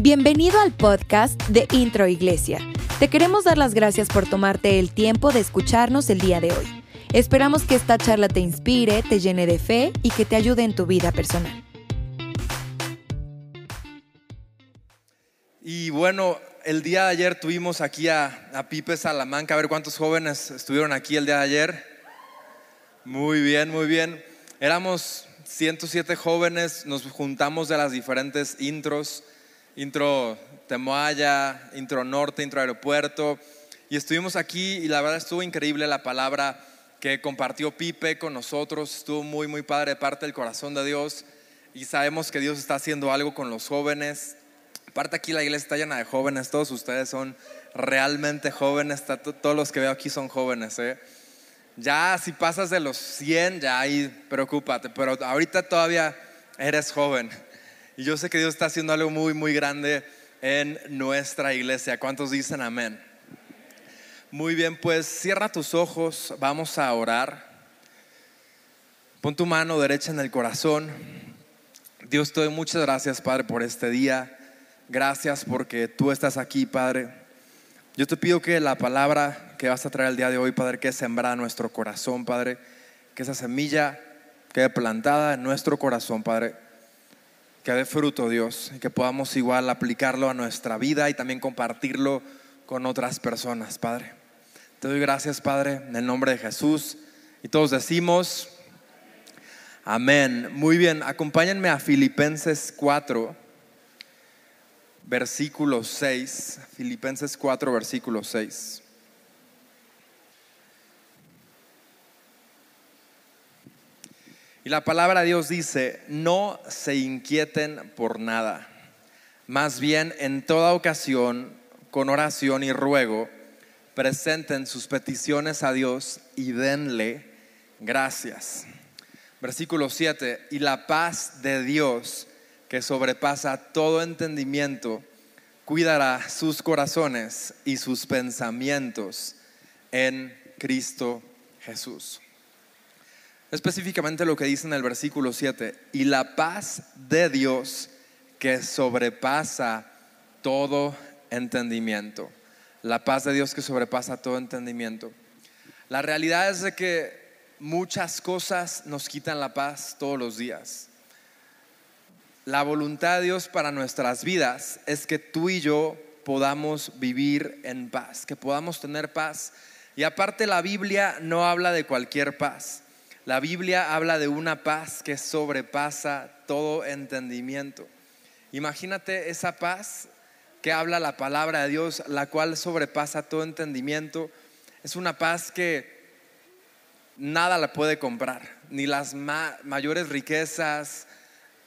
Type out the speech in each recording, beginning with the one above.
Bienvenido al podcast de Intro Iglesia. Te queremos dar las gracias por tomarte el tiempo de escucharnos el día de hoy. Esperamos que esta charla te inspire, te llene de fe y que te ayude en tu vida personal. Y bueno, el día de ayer tuvimos aquí a, a Pipe Salamanca. A ver cuántos jóvenes estuvieron aquí el día de ayer. Muy bien, muy bien. Éramos 107 jóvenes, nos juntamos de las diferentes intros intro Temoaya, intro Norte, intro Aeropuerto. Y estuvimos aquí y la verdad estuvo increíble la palabra que compartió Pipe con nosotros. Estuvo muy, muy padre de parte del corazón de Dios. Y sabemos que Dios está haciendo algo con los jóvenes. Aparte aquí la iglesia está llena de jóvenes. Todos ustedes son realmente jóvenes. Todos los que veo aquí son jóvenes. ¿eh? Ya si pasas de los 100, ya ahí preocúpate. Pero ahorita todavía eres joven. Y yo sé que Dios está haciendo algo muy, muy grande en nuestra iglesia. ¿Cuántos dicen amén? Muy bien, pues cierra tus ojos, vamos a orar. Pon tu mano derecha en el corazón. Dios te doy muchas gracias, Padre, por este día. Gracias porque tú estás aquí, Padre. Yo te pido que la palabra que vas a traer el día de hoy, Padre, que sembra nuestro corazón, Padre, que esa semilla quede plantada en nuestro corazón, Padre que dé fruto, Dios, y que podamos igual aplicarlo a nuestra vida y también compartirlo con otras personas, Padre. Te doy gracias, Padre, en el nombre de Jesús. Y todos decimos, amén. Muy bien, acompáñenme a Filipenses 4, versículo 6. Filipenses 4, versículo 6. Y la palabra de Dios dice, no se inquieten por nada, más bien en toda ocasión, con oración y ruego, presenten sus peticiones a Dios y denle gracias. Versículo 7, y la paz de Dios, que sobrepasa todo entendimiento, cuidará sus corazones y sus pensamientos en Cristo Jesús específicamente lo que dice en el versículo 7, y la paz de Dios que sobrepasa todo entendimiento. La paz de Dios que sobrepasa todo entendimiento. La realidad es de que muchas cosas nos quitan la paz todos los días. La voluntad de Dios para nuestras vidas es que tú y yo podamos vivir en paz, que podamos tener paz. Y aparte la Biblia no habla de cualquier paz. La Biblia habla de una paz que sobrepasa todo entendimiento. Imagínate esa paz que habla la palabra de Dios, la cual sobrepasa todo entendimiento. Es una paz que nada la puede comprar, ni las mayores riquezas,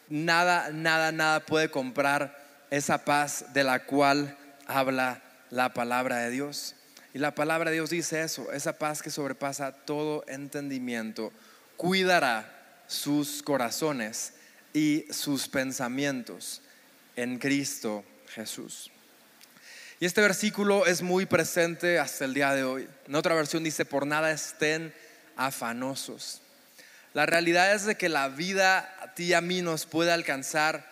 nada, nada, nada puede comprar esa paz de la cual habla la palabra de Dios. Y la palabra de Dios dice eso, esa paz que sobrepasa todo entendimiento cuidará sus corazones y sus pensamientos en Cristo Jesús. Y este versículo es muy presente hasta el día de hoy. En otra versión dice, por nada estén afanosos. La realidad es de que la vida a ti y a mí nos puede alcanzar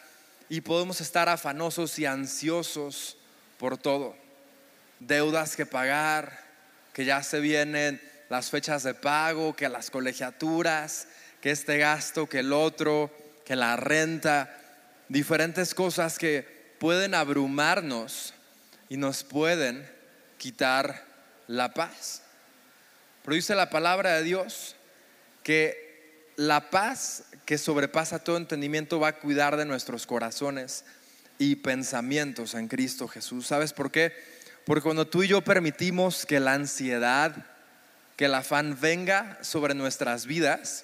y podemos estar afanosos y ansiosos por todo. Deudas que pagar, que ya se vienen las fechas de pago, que las colegiaturas, que este gasto, que el otro, que la renta, diferentes cosas que pueden abrumarnos y nos pueden quitar la paz. Pero dice la palabra de Dios que la paz que sobrepasa todo entendimiento va a cuidar de nuestros corazones y pensamientos en Cristo Jesús. ¿Sabes por qué? Porque cuando tú y yo permitimos que la ansiedad, que el afán venga sobre nuestras vidas,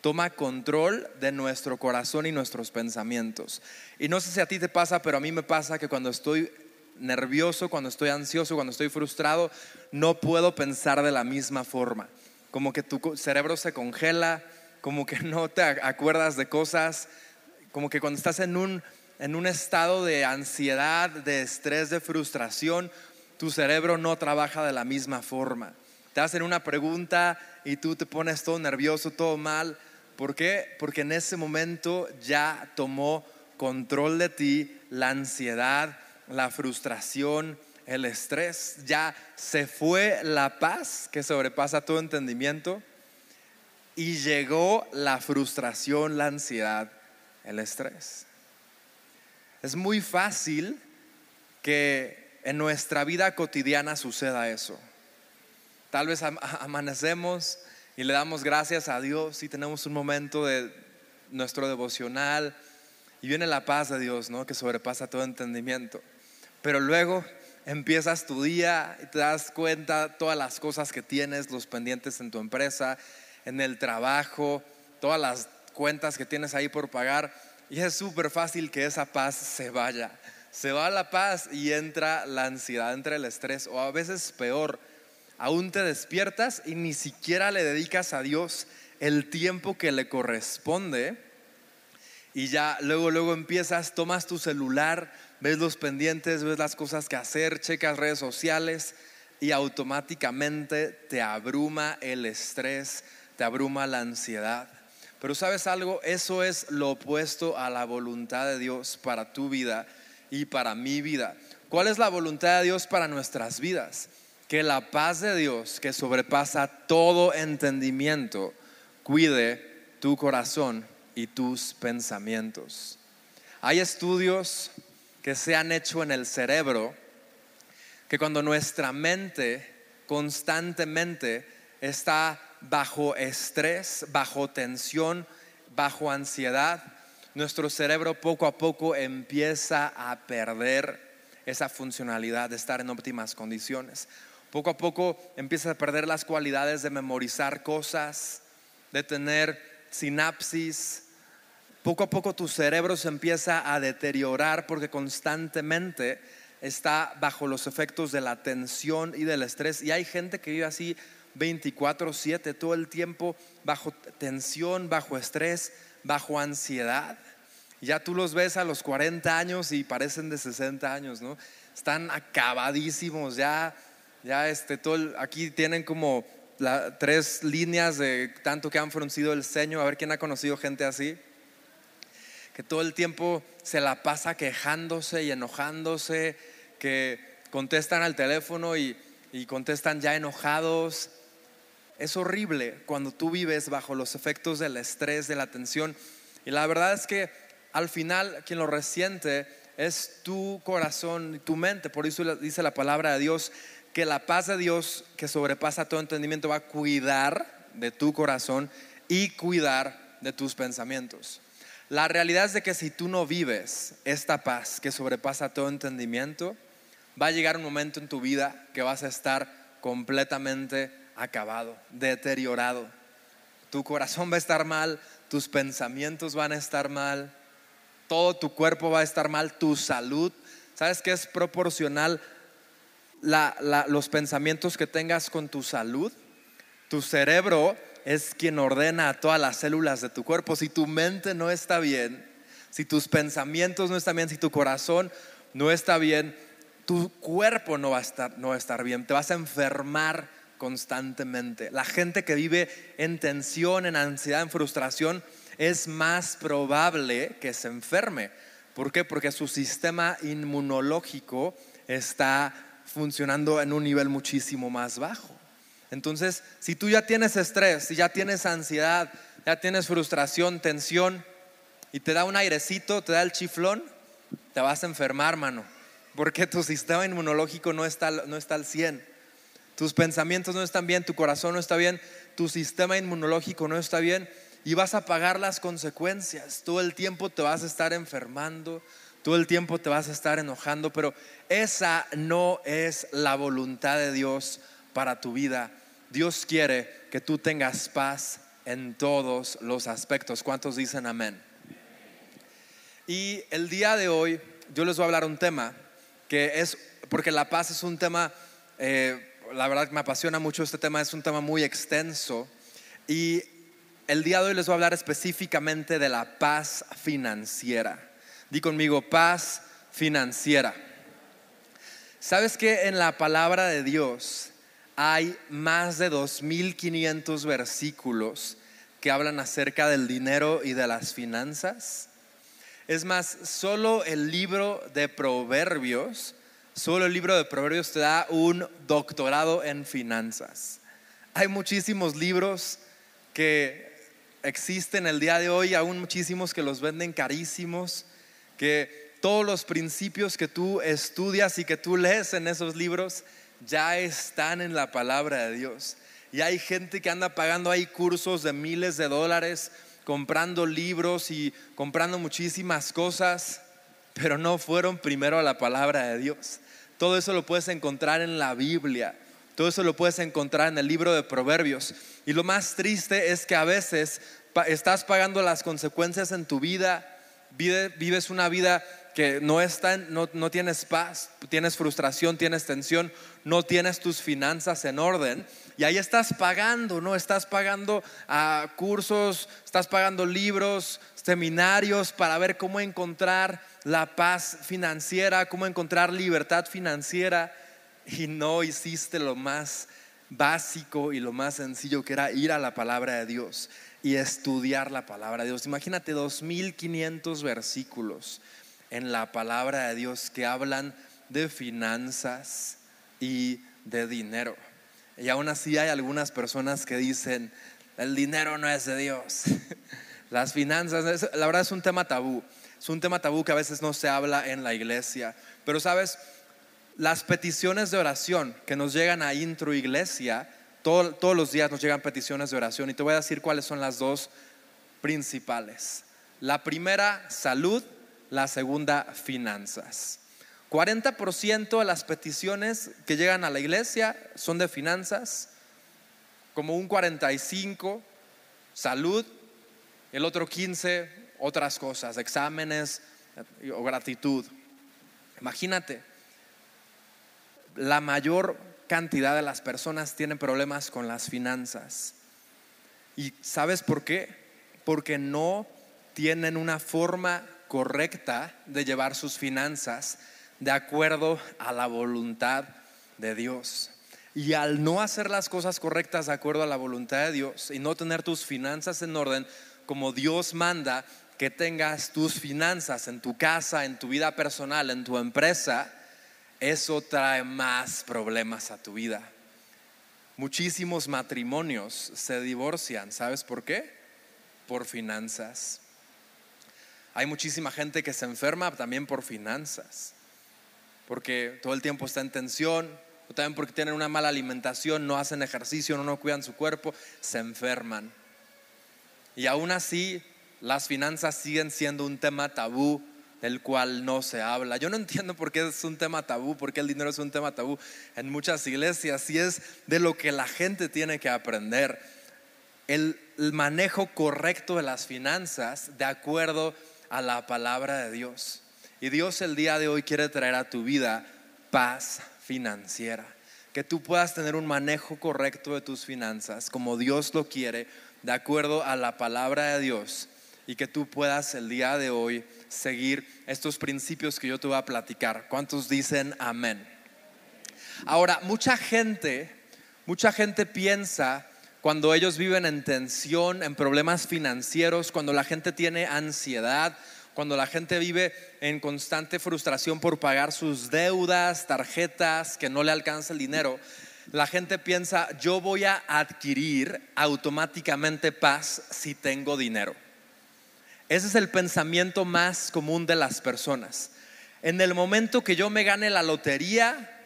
toma control de nuestro corazón y nuestros pensamientos. Y no sé si a ti te pasa, pero a mí me pasa que cuando estoy nervioso, cuando estoy ansioso, cuando estoy frustrado, no puedo pensar de la misma forma. Como que tu cerebro se congela, como que no te acuerdas de cosas, como que cuando estás en un, en un estado de ansiedad, de estrés, de frustración, tu cerebro no trabaja de la misma forma te hacen una pregunta y tú te pones todo nervioso, todo mal. ¿Por qué? Porque en ese momento ya tomó control de ti la ansiedad, la frustración, el estrés. Ya se fue la paz que sobrepasa todo entendimiento y llegó la frustración, la ansiedad, el estrés. Es muy fácil que en nuestra vida cotidiana suceda eso. Tal vez amanecemos y le damos gracias a Dios y tenemos un momento de nuestro devocional y viene la paz de Dios, ¿no? Que sobrepasa todo entendimiento. Pero luego empiezas tu día y te das cuenta todas las cosas que tienes, los pendientes en tu empresa, en el trabajo, todas las cuentas que tienes ahí por pagar y es súper fácil que esa paz se vaya. Se va la paz y entra la ansiedad, entra el estrés o a veces peor, aún te despiertas y ni siquiera le dedicas a Dios el tiempo que le corresponde y ya luego luego empiezas, tomas tu celular, ves los pendientes, ves las cosas que hacer, checas redes sociales y automáticamente te abruma el estrés, te abruma la ansiedad. Pero sabes algo, eso es lo opuesto a la voluntad de Dios para tu vida y para mi vida. ¿Cuál es la voluntad de Dios para nuestras vidas? Que la paz de Dios, que sobrepasa todo entendimiento, cuide tu corazón y tus pensamientos. Hay estudios que se han hecho en el cerebro que cuando nuestra mente constantemente está bajo estrés, bajo tensión, bajo ansiedad, nuestro cerebro poco a poco empieza a perder esa funcionalidad de estar en óptimas condiciones. Poco a poco empieza a perder las cualidades de memorizar cosas, de tener sinapsis. Poco a poco tu cerebro se empieza a deteriorar porque constantemente está bajo los efectos de la tensión y del estrés. Y hay gente que vive así 24/7, todo el tiempo bajo tensión, bajo estrés, bajo ansiedad. Ya tú los ves a los 40 años y parecen de 60 años, ¿no? Están acabadísimos, ya, ya este, todo aquí tienen como tres líneas de tanto que han fruncido el ceño. A ver quién ha conocido gente así. Que todo el tiempo se la pasa quejándose y enojándose, que contestan al teléfono y, y contestan ya enojados, es horrible cuando tú vives bajo los efectos del estrés, de la tensión. Y la verdad es que al final quien lo resiente es tu corazón, tu mente. Por eso dice la palabra de Dios que la paz de Dios que sobrepasa todo entendimiento va a cuidar de tu corazón y cuidar de tus pensamientos. La realidad es de que si tú no vives esta paz que sobrepasa todo entendimiento, va a llegar un momento en tu vida que vas a estar completamente acabado, deteriorado. Tu corazón va a estar mal, tus pensamientos van a estar mal, todo tu cuerpo va a estar mal, tu salud. ¿Sabes qué es proporcional los pensamientos que tengas con tu salud? Tu cerebro es quien ordena a todas las células de tu cuerpo. Si tu mente no está bien, si tus pensamientos no están bien, si tu corazón no está bien, tu cuerpo no va a estar, no va a estar bien, te vas a enfermar constantemente. La gente que vive en tensión, en ansiedad, en frustración, es más probable que se enferme. ¿Por qué? Porque su sistema inmunológico está funcionando en un nivel muchísimo más bajo. Entonces, si tú ya tienes estrés, si ya tienes ansiedad, ya tienes frustración, tensión, y te da un airecito, te da el chiflón, te vas a enfermar, mano, porque tu sistema inmunológico no está, no está al 100 tus pensamientos no están bien, tu corazón no está bien, tu sistema inmunológico no está bien y vas a pagar las consecuencias. Todo el tiempo te vas a estar enfermando, todo el tiempo te vas a estar enojando, pero esa no es la voluntad de Dios para tu vida. Dios quiere que tú tengas paz en todos los aspectos. ¿Cuántos dicen amén? Y el día de hoy yo les voy a hablar un tema que es, porque la paz es un tema eh, la verdad me apasiona mucho este tema, es un tema muy extenso y el día de hoy les voy a hablar específicamente de la paz financiera. Di conmigo, paz financiera. ¿Sabes que en la palabra de Dios hay más de 2.500 versículos que hablan acerca del dinero y de las finanzas? Es más, solo el libro de Proverbios, solo el libro de Proverbios te da un doctorado en finanzas. Hay muchísimos libros que existen el día de hoy, aún muchísimos que los venden carísimos, que todos los principios que tú estudias y que tú lees en esos libros ya están en la palabra de Dios. Y hay gente que anda pagando ahí cursos de miles de dólares, comprando libros y comprando muchísimas cosas, pero no fueron primero a la palabra de Dios. Todo eso lo puedes encontrar en la Biblia. Todo eso lo puedes encontrar en el libro de Proverbios. Y lo más triste es que a veces estás pagando las consecuencias en tu vida, vives una vida que no, está no, no tienes paz, tienes frustración, tienes tensión, no tienes tus finanzas en orden. Y ahí estás pagando, ¿no? Estás pagando a ah, cursos, estás pagando libros, seminarios para ver cómo encontrar la paz financiera, cómo encontrar libertad financiera. Y no hiciste lo más básico y lo más sencillo que era ir a la palabra de Dios y estudiar la palabra de Dios. Imagínate 2500 versículos en la palabra de Dios que hablan de finanzas y de dinero. Y aún así hay algunas personas que dicen, el dinero no es de Dios. Las finanzas, la verdad es un tema tabú. Es un tema tabú que a veces no se habla en la iglesia. Pero sabes, las peticiones de oración que nos llegan a Intro Iglesia, todos los días nos llegan peticiones de oración y te voy a decir cuáles son las dos principales. La primera, salud la segunda, finanzas. 40% de las peticiones que llegan a la iglesia son de finanzas, como un 45 salud, el otro 15 otras cosas, exámenes o gratitud. Imagínate, la mayor cantidad de las personas tienen problemas con las finanzas. ¿Y sabes por qué? Porque no tienen una forma correcta de llevar sus finanzas de acuerdo a la voluntad de Dios. Y al no hacer las cosas correctas de acuerdo a la voluntad de Dios y no tener tus finanzas en orden como Dios manda que tengas tus finanzas en tu casa, en tu vida personal, en tu empresa, eso trae más problemas a tu vida. Muchísimos matrimonios se divorcian, ¿sabes por qué? Por finanzas. Hay muchísima gente que se enferma también por finanzas, porque todo el tiempo está en tensión, o también porque tienen una mala alimentación, no hacen ejercicio, no, cuidan su cuerpo, se enferman. Y aún así, las finanzas siguen siendo un tema tabú del cual no se habla. Yo no entiendo por qué es un tema tabú, por qué el dinero es un tema tabú en muchas iglesias, y es de lo que la gente tiene que aprender. El, el manejo correcto de las finanzas de acuerdo a la palabra de Dios. Y Dios el día de hoy quiere traer a tu vida paz financiera. Que tú puedas tener un manejo correcto de tus finanzas como Dios lo quiere, de acuerdo a la palabra de Dios. Y que tú puedas el día de hoy seguir estos principios que yo te voy a platicar. ¿Cuántos dicen amén? Ahora, mucha gente, mucha gente piensa cuando ellos viven en tensión, en problemas financieros, cuando la gente tiene ansiedad, cuando la gente vive en constante frustración por pagar sus deudas, tarjetas, que no le alcanza el dinero, la gente piensa, yo voy a adquirir automáticamente paz si tengo dinero. Ese es el pensamiento más común de las personas. En el momento que yo me gane la lotería,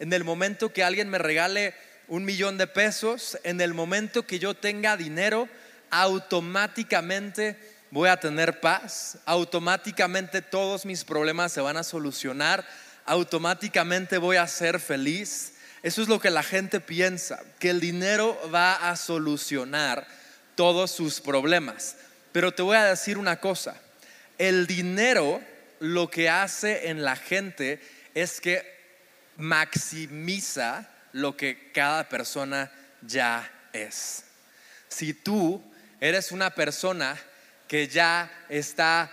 en el momento que alguien me regale un millón de pesos, en el momento que yo tenga dinero, automáticamente voy a tener paz, automáticamente todos mis problemas se van a solucionar, automáticamente voy a ser feliz. Eso es lo que la gente piensa, que el dinero va a solucionar todos sus problemas. Pero te voy a decir una cosa, el dinero lo que hace en la gente es que maximiza lo que cada persona ya es. Si tú eres una persona que ya está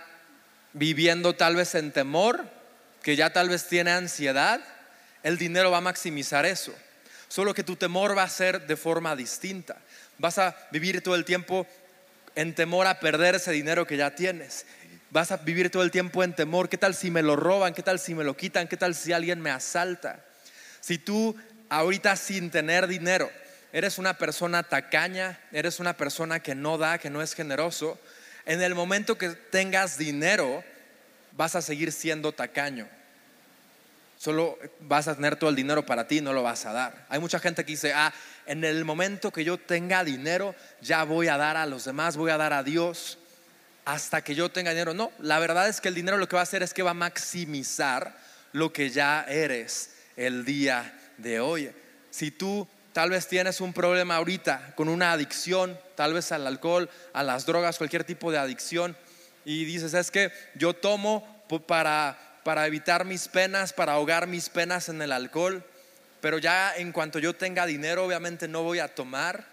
viviendo tal vez en temor, que ya tal vez tiene ansiedad, el dinero va a maximizar eso. Solo que tu temor va a ser de forma distinta. Vas a vivir todo el tiempo en temor a perder ese dinero que ya tienes. vas a vivir todo el tiempo en temor. ¿Qué tal si me lo roban? ¿Qué tal si me lo quitan? ¿Qué tal si alguien me asalta? Si tú ahorita sin tener dinero eres una persona tacaña, eres una persona que no da, que no es generoso, en el momento que tengas dinero vas a seguir siendo tacaño. Solo vas a tener todo el dinero para ti, no lo vas a dar. Hay mucha gente que dice, ah, en el momento que yo tenga dinero, ya voy a dar a los demás, voy a dar a Dios hasta que yo tenga dinero. No, la verdad es que el dinero lo que va a hacer es que va a maximizar lo que ya eres el día de hoy. Si tú tal vez tienes un problema ahorita con una adicción, tal vez al alcohol, a las drogas, cualquier tipo de adicción, y dices, es que yo tomo para, para evitar mis penas, para ahogar mis penas en el alcohol, pero ya en cuanto yo tenga dinero, obviamente no voy a tomar,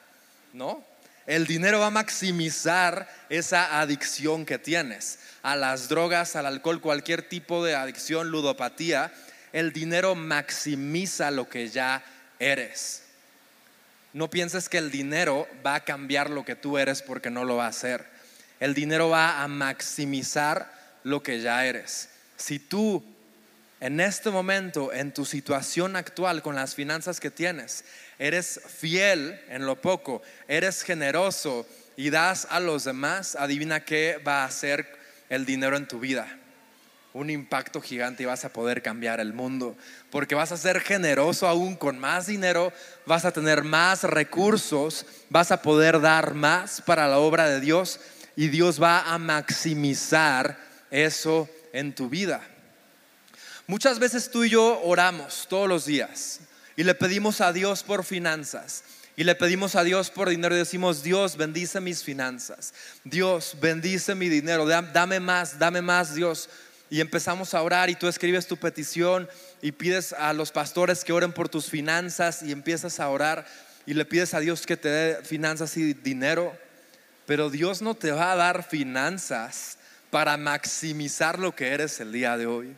¿no? El dinero va a maximizar esa adicción que tienes a las drogas, al alcohol, cualquier tipo de adicción, ludopatía. El dinero maximiza lo que ya eres. No pienses que el dinero va a cambiar lo que tú eres porque no lo va a hacer. El dinero va a maximizar lo que ya eres. Si tú en este momento, en tu situación actual con las finanzas que tienes, eres fiel en lo poco, eres generoso y das a los demás, adivina qué va a hacer el dinero en tu vida. Un impacto gigante y vas a poder cambiar el mundo. Porque vas a ser generoso aún con más dinero, vas a tener más recursos, vas a poder dar más para la obra de Dios y Dios va a maximizar eso en tu vida. Muchas veces tú y yo oramos todos los días y le pedimos a Dios por finanzas. Y le pedimos a Dios por dinero y decimos, Dios bendice mis finanzas. Dios bendice mi dinero. Dame más, dame más, Dios. Y empezamos a orar y tú escribes tu petición y pides a los pastores que oren por tus finanzas y empiezas a orar y le pides a Dios que te dé finanzas y dinero. Pero Dios no te va a dar finanzas para maximizar lo que eres el día de hoy.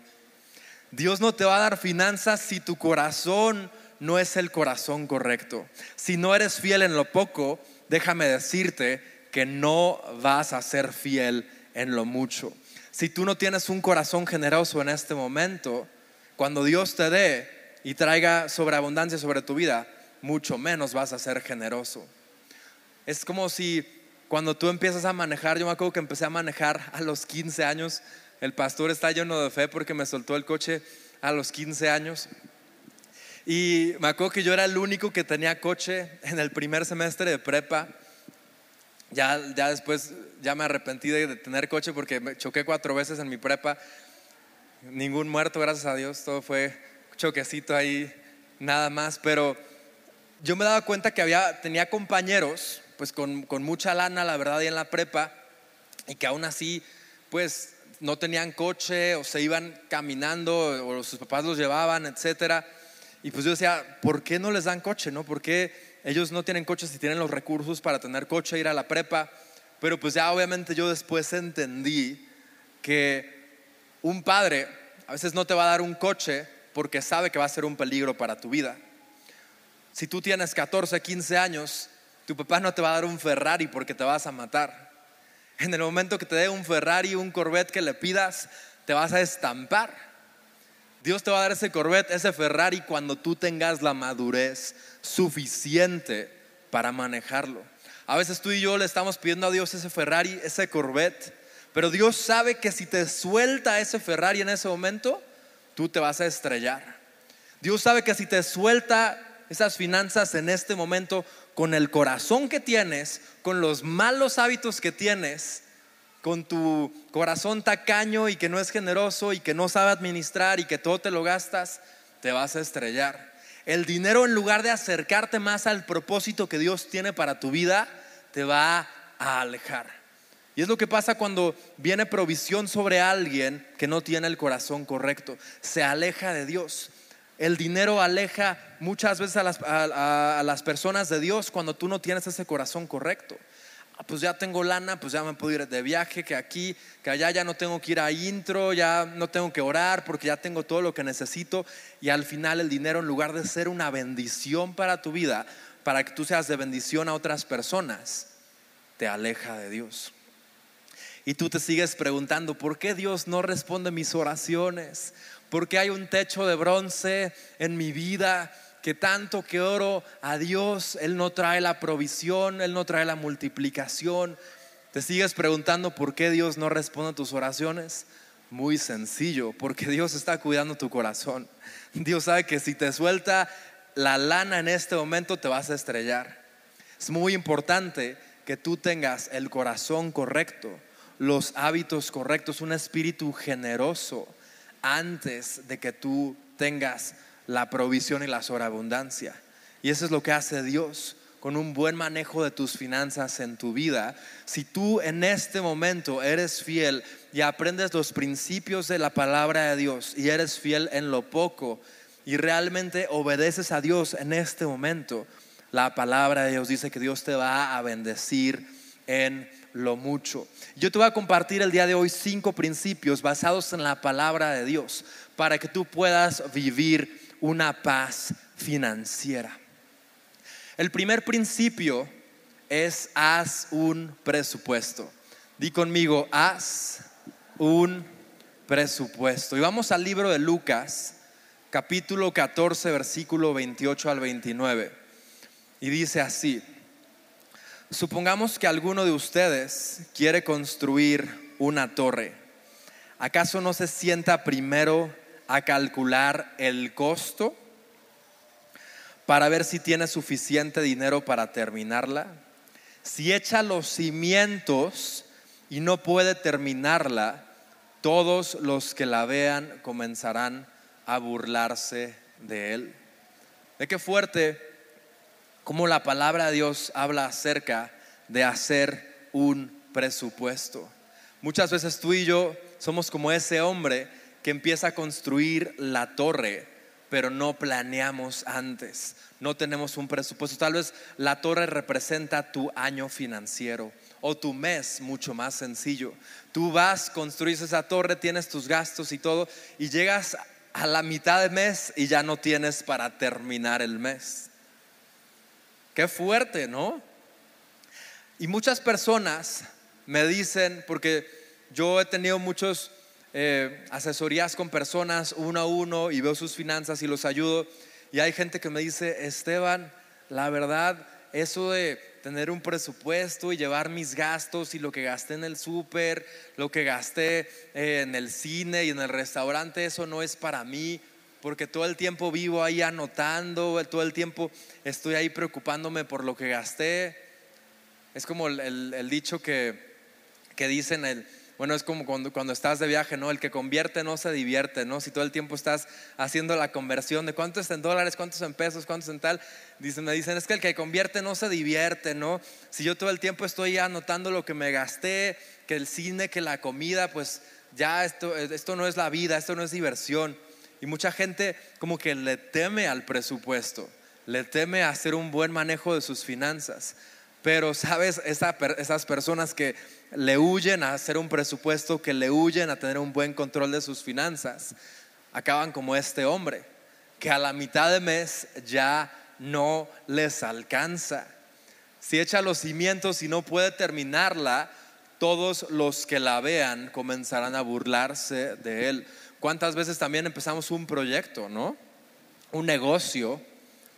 Dios no te va a dar finanzas si tu corazón no es el corazón correcto. Si no eres fiel en lo poco, déjame decirte que no vas a ser fiel en lo mucho. Si tú no tienes un corazón generoso en este momento, cuando Dios te dé y traiga sobreabundancia sobre tu vida, mucho menos vas a ser generoso. Es como si cuando tú empiezas a manejar, yo me acuerdo que empecé a manejar a los 15 años, el pastor está lleno de fe porque me soltó el coche a los 15 años. Y me acuerdo que yo era el único que tenía coche en el primer semestre de prepa. Ya, ya después, ya me arrepentí de, tener coche porque me choqué cuatro veces en mi prepa. Ningún muerto, gracias a Dios. Todo fue choquecito ahí, nada más. Pero yo me daba cuenta que había, tenía compañeros, pues con, con mucha lana, la verdad, y en la prepa, y que aún así, pues no tenían coche o se iban caminando o sus papás los llevaban, etcétera. Y pues yo decía, ¿por qué no les dan coche? ¿No? ¿Por qué ellos no tienen coche si tienen los recursos para tener coche, ir a la prepa? Pero pues ya obviamente yo después entendí que un padre a veces no te va a dar un coche porque sabe que va a ser un peligro para tu vida. Si tú tienes 14, 15 años, tu papá no te va a dar un Ferrari porque te vas a matar. En el momento que te dé un Ferrari, un Corvette que le pidas, te vas a estampar. Dios te va a dar ese Corvette, ese Ferrari cuando tú tengas la madurez suficiente para manejarlo. A veces tú y yo le estamos pidiendo a Dios ese Ferrari, ese Corvette, pero Dios sabe que si te suelta ese Ferrari en ese momento, tú te vas a estrellar. Dios sabe que si te suelta esas finanzas en este momento, con el corazón que tienes, con los malos hábitos que tienes, con tu corazón tacaño y que no es generoso y que no sabe administrar y que todo te lo gastas, te vas a estrellar. El dinero en lugar de acercarte más al propósito que Dios tiene para tu vida, te va a alejar. Y es lo que pasa cuando viene provisión sobre alguien que no tiene el corazón correcto. Se aleja de Dios. El dinero aleja muchas veces a las, personas de Dios cuando tú no tienes ese corazón correcto. Ah, pues ya tengo lana, pues ya me puedo ir de viaje, que aquí, que allá ya no tengo que ir a intro, ya no tengo que orar porque ya tengo todo lo que necesito y al final el dinero en lugar de ser una bendición para tu vida, para que tú seas de bendición a otras personas, te aleja de Dios. Y tú te sigues preguntando, ¿por qué Dios no responde mis oraciones? ¿Por qué hay un techo de bronce en mi vida? Que tanto que oro a Dios, Él no trae la provisión, Él no trae la multiplicación. Te sigues preguntando por qué Dios no responde a tus oraciones. Muy sencillo, porque Dios está cuidando tu corazón. Dios sabe que si te suelta la lana en este momento te vas a estrellar. Es muy importante que tú tengas el corazón correcto, los hábitos correctos, un espíritu generoso antes de que tú tengas la provisión y la sobreabundancia. Y eso es lo que hace Dios con un buen manejo de tus finanzas en tu vida. Si tú en este momento eres fiel y aprendes los principios de la palabra de Dios y eres fiel en lo poco y realmente obedeces a Dios en este momento, la palabra de Dios dice que Dios te va a bendecir en lo mucho. Yo te voy a compartir el día de hoy cinco principios basados en la palabra de Dios para que tú puedas vivir una paz financiera. El primer principio es haz un presupuesto. Di conmigo, haz un presupuesto. Y vamos al libro de Lucas, capítulo 14, versículo 28 al 29. Y dice así, supongamos que alguno de ustedes quiere construir una torre. ¿Acaso no se sienta primero a calcular el costo para ver si tiene suficiente dinero para terminarla? Si echa los cimientos y no puede terminarla, todos los que la vean comenzarán a burlarse de él. De qué fuerte cómo la palabra de Dios habla acerca de hacer un presupuesto. Muchas veces tú y yo somos como ese hombre que empieza a construir la torre, pero no planeamos antes, no tenemos un presupuesto. Tal vez la torre representa tu año financiero o tu mes, mucho más sencillo. Tú vas, construyes esa torre, tienes tus gastos y todo, y llegas a la mitad del mes y ya no tienes para terminar el mes. Qué fuerte, ¿no? Y muchas personas me dicen, porque yo he tenido muchas eh, asesorías con personas uno a uno y veo sus finanzas y los ayudo, y hay gente que me dice, Esteban, la verdad, eso de tener un presupuesto y llevar mis gastos y lo que gasté en el súper, lo que gasté eh, en el cine y en el restaurante, eso no es para mí porque todo el tiempo vivo ahí anotando, todo el tiempo estoy ahí preocupándome por lo que gasté. Es como el, dicho que, que dicen, el, bueno, es como cuando, cuando, estás de viaje, ¿no? El que convierte no se divierte, ¿no? Si todo el tiempo estás haciendo la conversión de cuánto es en dólares, cuántos en pesos, cuántos en tal, dicen, me dicen, es que el que convierte no se divierte, ¿no? Si yo todo el tiempo estoy anotando lo que me gasté, que el cine, que la comida, pues ya esto, esto no es la vida, esto no es diversión. Y mucha gente como que le teme al presupuesto, le teme a hacer un buen manejo de sus finanzas. Pero, ¿sabes? esas personas que le huyen a hacer un presupuesto, que le huyen a tener un buen control de sus finanzas, acaban como este hombre, que a la mitad de mes ya no les alcanza. Si echa los cimientos y no puede terminarla, todos los que la vean comenzarán a burlarse de él. ¿Cuántas veces también empezamos un proyecto, no? Un negocio.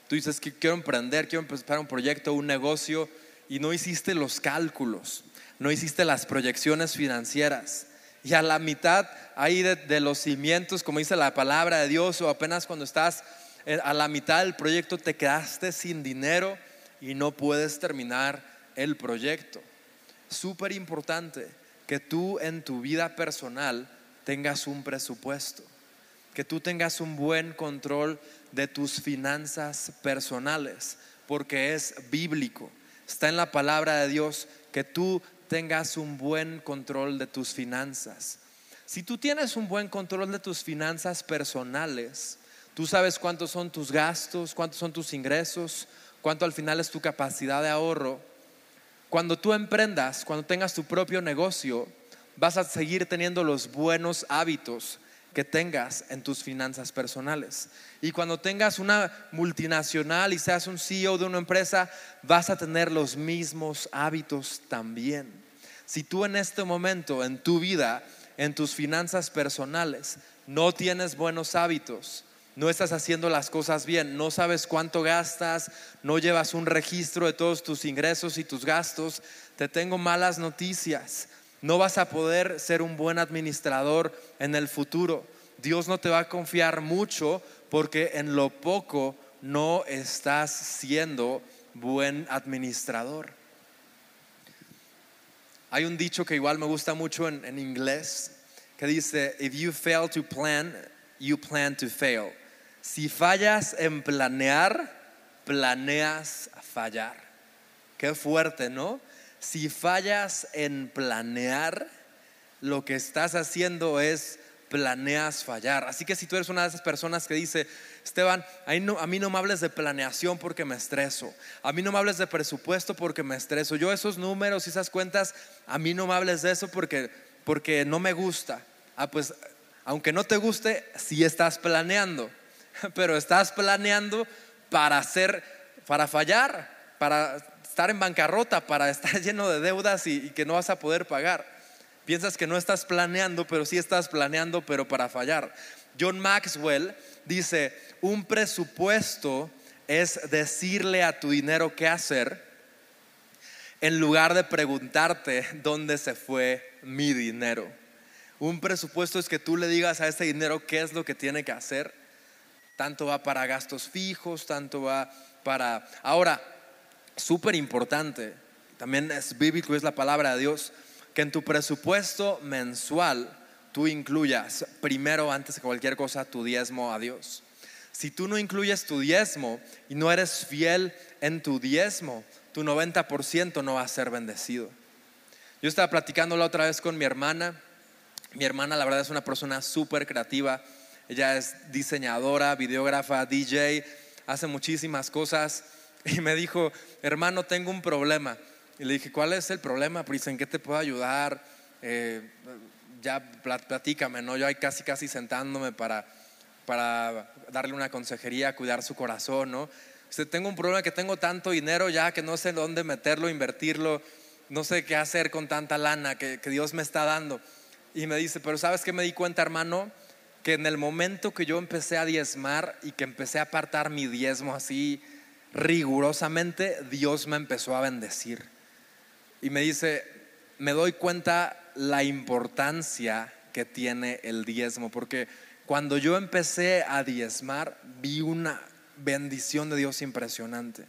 Tú dices que quiero emprender, quiero empezar un proyecto, un negocio, y no hiciste los cálculos, no hiciste las proyecciones financieras. Y a la mitad ahí de, los cimientos, como dice la palabra de Dios, o apenas cuando estás eh, a la mitad del proyecto, te quedaste sin dinero y no puedes terminar el proyecto. Súper importante que tú en tu vida personal tengas un presupuesto, que tú tengas un buen control de tus finanzas personales, porque es bíblico. Está en la palabra de Dios que tú tengas un buen control de tus finanzas. Si tú tienes un buen control de tus finanzas personales, tú sabes cuántos son tus gastos, cuántos son tus ingresos, cuánto al final es tu capacidad de ahorro. Cuando tú emprendas, cuando tengas tu propio negocio, vas a seguir teniendo los buenos hábitos que tengas en tus finanzas personales. Y cuando tengas una multinacional y seas un CEO de una empresa, vas a tener los mismos hábitos también. Si tú en este momento, en tu vida, en tus finanzas personales, no tienes buenos hábitos, no estás haciendo las cosas bien, no sabes cuánto gastas, no llevas un registro de todos tus ingresos y tus gastos, te tengo malas noticias. No vas a poder ser un buen administrador en el futuro. Dios no te va a confiar mucho porque en lo poco no estás siendo buen administrador. Hay un dicho que igual me gusta mucho en, inglés que dice, if you fail to plan, you plan to fail. Si fallas en planear, planeas fallar. Qué fuerte, ¿no? Si fallas en planear, lo que estás haciendo es planeas fallar. Así que si tú eres una de esas personas que dice, Esteban, a mí no me hables de planeación porque me estreso. A mí no me hables de presupuesto porque me estreso. Yo esos números y esas cuentas, a mí no me hables de eso porque, porque no me gusta. Ah, pues aunque no te guste, sí estás planeando. Pero estás planeando para hacer, para fallar, para estar en bancarrota, para estar lleno de deudas y que no vas a poder pagar. Piensas que no estás planeando, pero sí estás planeando, pero para fallar. John Maxwell dice, un presupuesto es decirle a tu dinero qué hacer en lugar de preguntarte dónde se fue mi dinero. Un presupuesto es que tú le digas a ese dinero qué es lo que tiene que hacer. Tanto va para gastos fijos, tanto va para... Ahora, súper importante, también es bíblico, es la palabra de Dios, que en tu presupuesto mensual tú incluyas primero, antes de cualquier cosa, tu diezmo a Dios. Si tú no incluyes tu diezmo y no eres fiel en tu diezmo, tu 90% no va a ser bendecido. Yo estaba platicando la otra vez con mi hermana. Mi hermana, la verdad, es una persona súper creativa. Ella es diseñadora, videógrafa, DJ, hace muchísimas cosas. Y me dijo, hermano, tengo un problema. Y le dije, ¿cuál es el problema? Pues, ¿en qué te puedo ayudar? Eh, ya platícame, ¿no? Yo ahí casi, casi sentándome para para darle una consejería, cuidar su corazón, ¿no? Usted tengo un problema que tengo tanto dinero ya que no sé dónde meterlo, invertirlo, no sé qué hacer con tanta lana que, que Dios me está dando. Y me dice, pero ¿sabes qué me di cuenta, hermano? Que en el momento que yo empecé a diezmar y que empecé a apartar mi diezmo así rigurosamente, Dios me empezó a bendecir. Y me dice, me doy cuenta la importancia que tiene el diezmo, porque cuando yo empecé a diezmar, vi una bendición de Dios impresionante.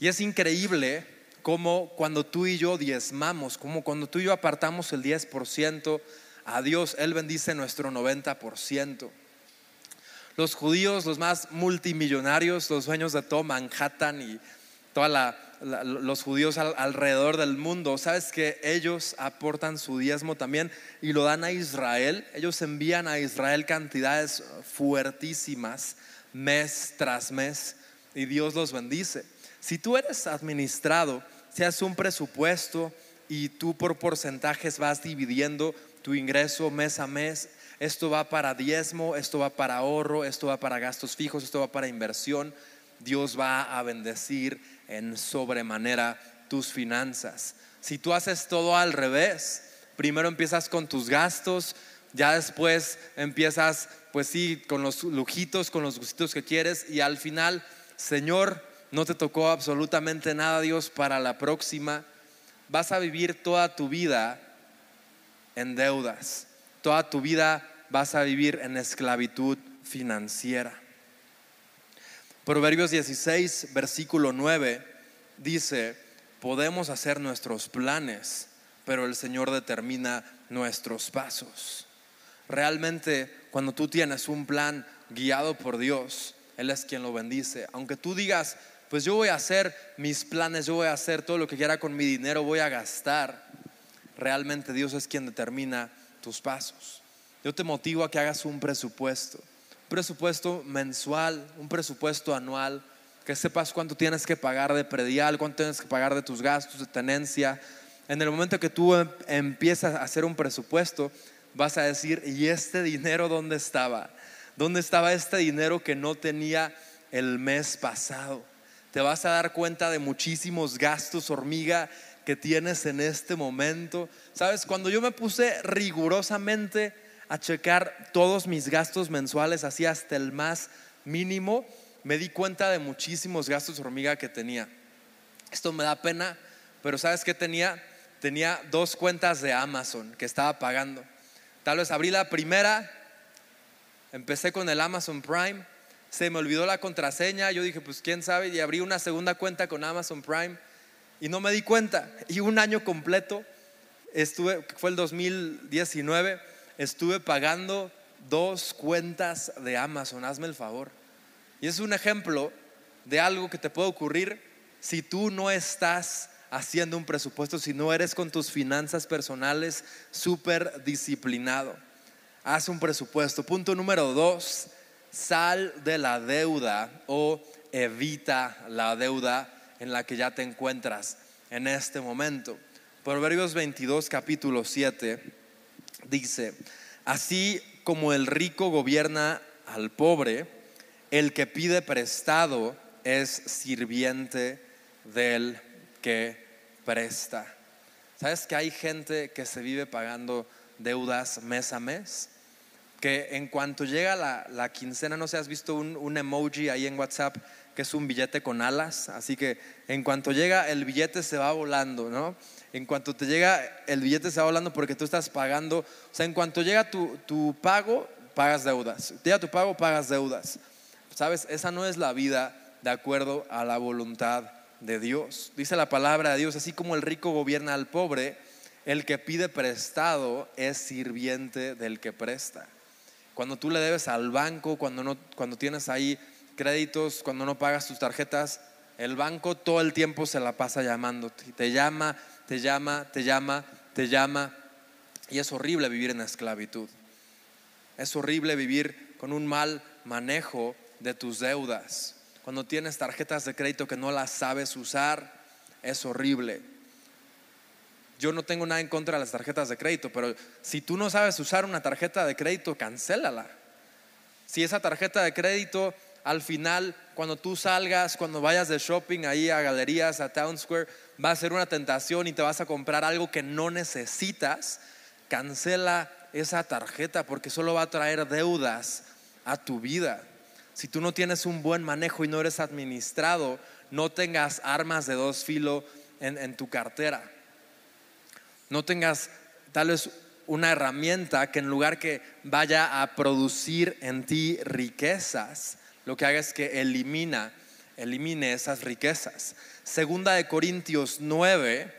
Y es increíble como cuando tú y yo diezmamos, como cuando tú y yo apartamos el 10% a Dios, Él bendice nuestro 90%. Los judíos, los más multimillonarios, los dueños de todo Manhattan y toda la los judíos alrededor del mundo, sabes que ellos aportan su diezmo también y lo dan a Israel. Ellos envían a Israel cantidades fuertísimas mes tras mes y Dios los bendice. Si tú eres administrado, si haces un presupuesto y tú por porcentajes vas dividiendo tu ingreso mes a mes, esto va para diezmo, esto va para ahorro, esto va para gastos fijos, esto va para inversión, Dios va a bendecir en sobremanera tus finanzas. Si tú haces todo al revés, primero empiezas con tus gastos, ya después empiezas, pues sí, con los lujitos, con los gustitos que quieres y al final, Señor, no te tocó absolutamente nada, Dios, para la próxima. Vas a vivir toda tu vida en deudas, toda tu vida vas a vivir en esclavitud financiera. Proverbios 16, versículo 9 dice, podemos hacer nuestros planes, pero el Señor determina nuestros pasos. Realmente, cuando tú tienes un plan guiado por Dios, Él es quien lo bendice. Aunque tú digas, pues yo voy a hacer mis planes, yo voy a hacer todo lo que quiera con mi dinero, voy a gastar, realmente Dios es quien determina tus pasos. Yo te motivo a que hagas un presupuesto presupuesto mensual, un presupuesto anual, que sepas cuánto tienes que pagar de predial, cuánto tienes que pagar de tus gastos de tenencia. En el momento que tú em, empiezas a hacer un presupuesto, vas a decir, ¿y este dinero dónde estaba? ¿Dónde estaba este dinero que no tenía el mes pasado? Te vas a dar cuenta de muchísimos gastos hormiga que tienes en este momento. Sabes, cuando yo me puse rigurosamente a checar todos mis gastos mensuales, así hasta el más mínimo, me di cuenta de muchísimos gastos hormiga que tenía. Esto me da pena, pero ¿sabes qué tenía? Tenía dos cuentas de Amazon que estaba pagando. Tal vez abrí la primera, empecé con el Amazon Prime, se me olvidó la contraseña, yo dije, pues quién sabe, y abrí una segunda cuenta con Amazon Prime y no me di cuenta. Y un año completo, estuve, fue el 2019, estuve pagando dos cuentas de Amazon, hazme el favor. Y es un ejemplo de algo que te puede ocurrir si tú no estás haciendo un presupuesto, si no eres con tus finanzas personales súper disciplinado. Haz un presupuesto. Punto número dos, sal de la deuda o evita la deuda en la que ya te encuentras en este momento. Proverbios 22, capítulo 7, dice, así como el rico gobierna al pobre, el que pide prestado es sirviente del que presta. ¿Sabes que hay gente que se vive pagando deudas mes a mes? Que en cuanto llega la, quincena, no sé, has visto un, un, emoji ahí en WhatsApp que es un billete con alas, así que en cuanto llega el billete se va volando, ¿no? En cuanto te llega el billete se va volando porque tú estás pagando, o sea, en cuanto llega tu, tu pago, pagas deudas. Llega tu pago, pagas deudas. ¿Sabes? Esa no es la vida de acuerdo a la voluntad de Dios. Dice la palabra de Dios, así como el rico gobierna al pobre, el que pide prestado es sirviente del que presta. Cuando tú le debes al banco, cuando, no, cuando tienes ahí créditos, cuando no pagas tus tarjetas, el banco todo el tiempo se la pasa llamándote. Te llama, te llama, te llama, te llama. Y es horrible vivir en esclavitud. Es horrible vivir con un mal manejo de tus deudas. Cuando tienes tarjetas de crédito que no las sabes usar, es horrible. Yo no tengo nada en contra de las tarjetas de crédito, pero si tú no sabes usar una tarjeta de crédito, cancélala. Si esa tarjeta de crédito al final, cuando tú salgas, cuando vayas de shopping ahí a galerías, a Town Square, va a ser una tentación y te vas a comprar algo que no necesitas, cancela esa tarjeta porque solo va a traer deudas a tu vida. Si tú no tienes un buen manejo y no eres administrado, no tengas armas de dos filos en, tu cartera. No tengas tal vez una herramienta que en lugar que vaya a producir en ti riquezas, lo que haga es que elimina, elimine esas riquezas. Segunda de Corintios 9,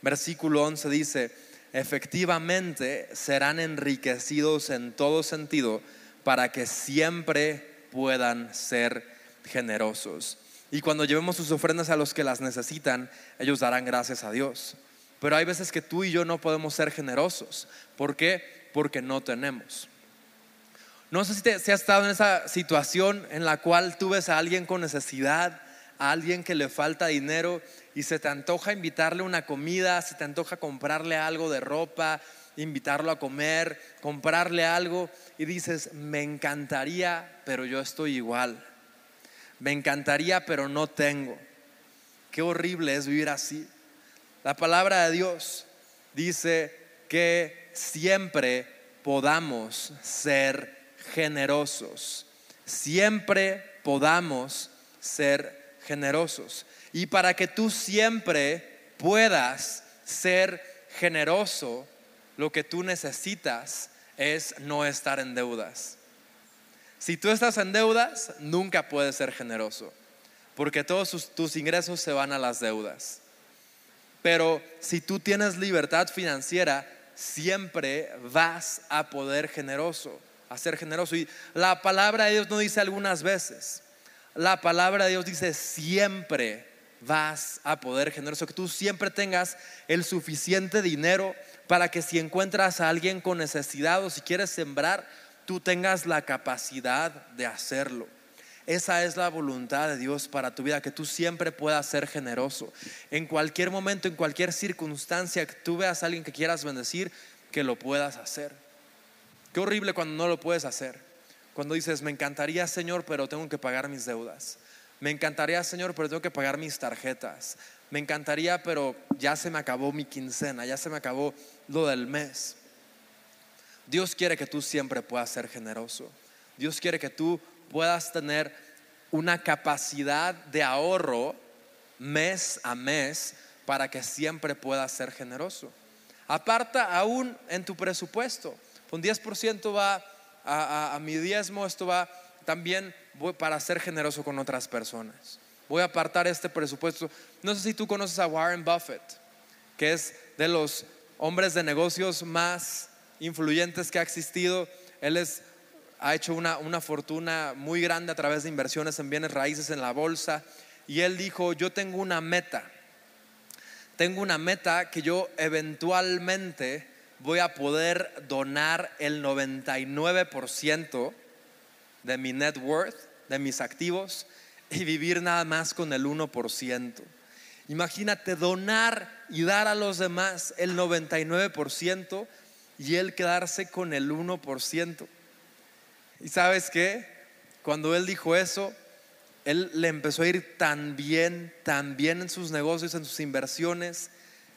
versículo 11 dice, efectivamente serán enriquecidos en todo sentido para que siempre puedan ser generosos. Y cuando llevemos sus ofrendas a los que las necesitan, ellos darán gracias a Dios. Pero hay veces que tú y yo no podemos ser generosos. ¿Por qué? Porque no tenemos. No sé si, te, has estado en esa situación en la cual tú ves a alguien con necesidad, a alguien que le falta dinero y se te antoja invitarle una comida, se te antoja comprarle algo de ropa, invitarlo a comer, comprarle algo y dices, me encantaría, pero yo estoy igual. Me encantaría, pero no tengo. Qué horrible es vivir así. La palabra de Dios dice que siempre podamos ser generosos. Siempre podamos ser generosos. Y para que tú siempre puedas ser generoso, lo que tú necesitas es no estar en deudas. Si tú estás en deudas, nunca puedes ser generoso, porque todos tus ingresos se van a las deudas. Pero si tú tienes libertad financiera, siempre vas a poder generoso, a ser generoso. Y la palabra de Dios no dice algunas veces, la palabra de Dios dice siempre vas a poder generoso, que tú siempre tengas el suficiente dinero para que si encuentras a alguien con necesidad o si quieres sembrar, tú tengas la capacidad de hacerlo. Esa es la voluntad de Dios para tu vida, que tú siempre puedas ser generoso. En cualquier momento, en cualquier circunstancia que tú veas a alguien que quieras bendecir, que lo puedas hacer. Qué horrible cuando no lo puedes hacer. Cuando dices, me encantaría Señor, pero tengo que pagar mis deudas. Me encantaría Señor, pero tengo que pagar mis tarjetas. me encantaría, pero ya se me acabó mi quincena, ya se me acabó lo del mes. Dios quiere que tú siempre puedas ser generoso. Dios quiere que tú puedas tener una capacidad de ahorro mes a mes para que siempre puedas ser generoso. Aparta aún en tu presupuesto. Un 10% va a, mi diezmo, esto va también para ser generoso con otras personas. Voy a apartar este presupuesto. No sé si tú conoces a Warren Buffett, que es de los hombres de negocios más influyentes que ha existido. Él es, ha hecho una, una fortuna muy grande a través de inversiones en bienes raíces en la bolsa. Y él dijo, yo tengo una meta. Tengo una meta que yo eventualmente voy a poder donar el 99% de mi net worth, de mis activos, y vivir nada más con el 1%. Imagínate donar y dar a los demás el 99% y él quedarse con el 1%. ¿Y sabes qué? Cuando él dijo eso, él le empezó a ir tan bien, tan bien en sus negocios, en sus inversiones,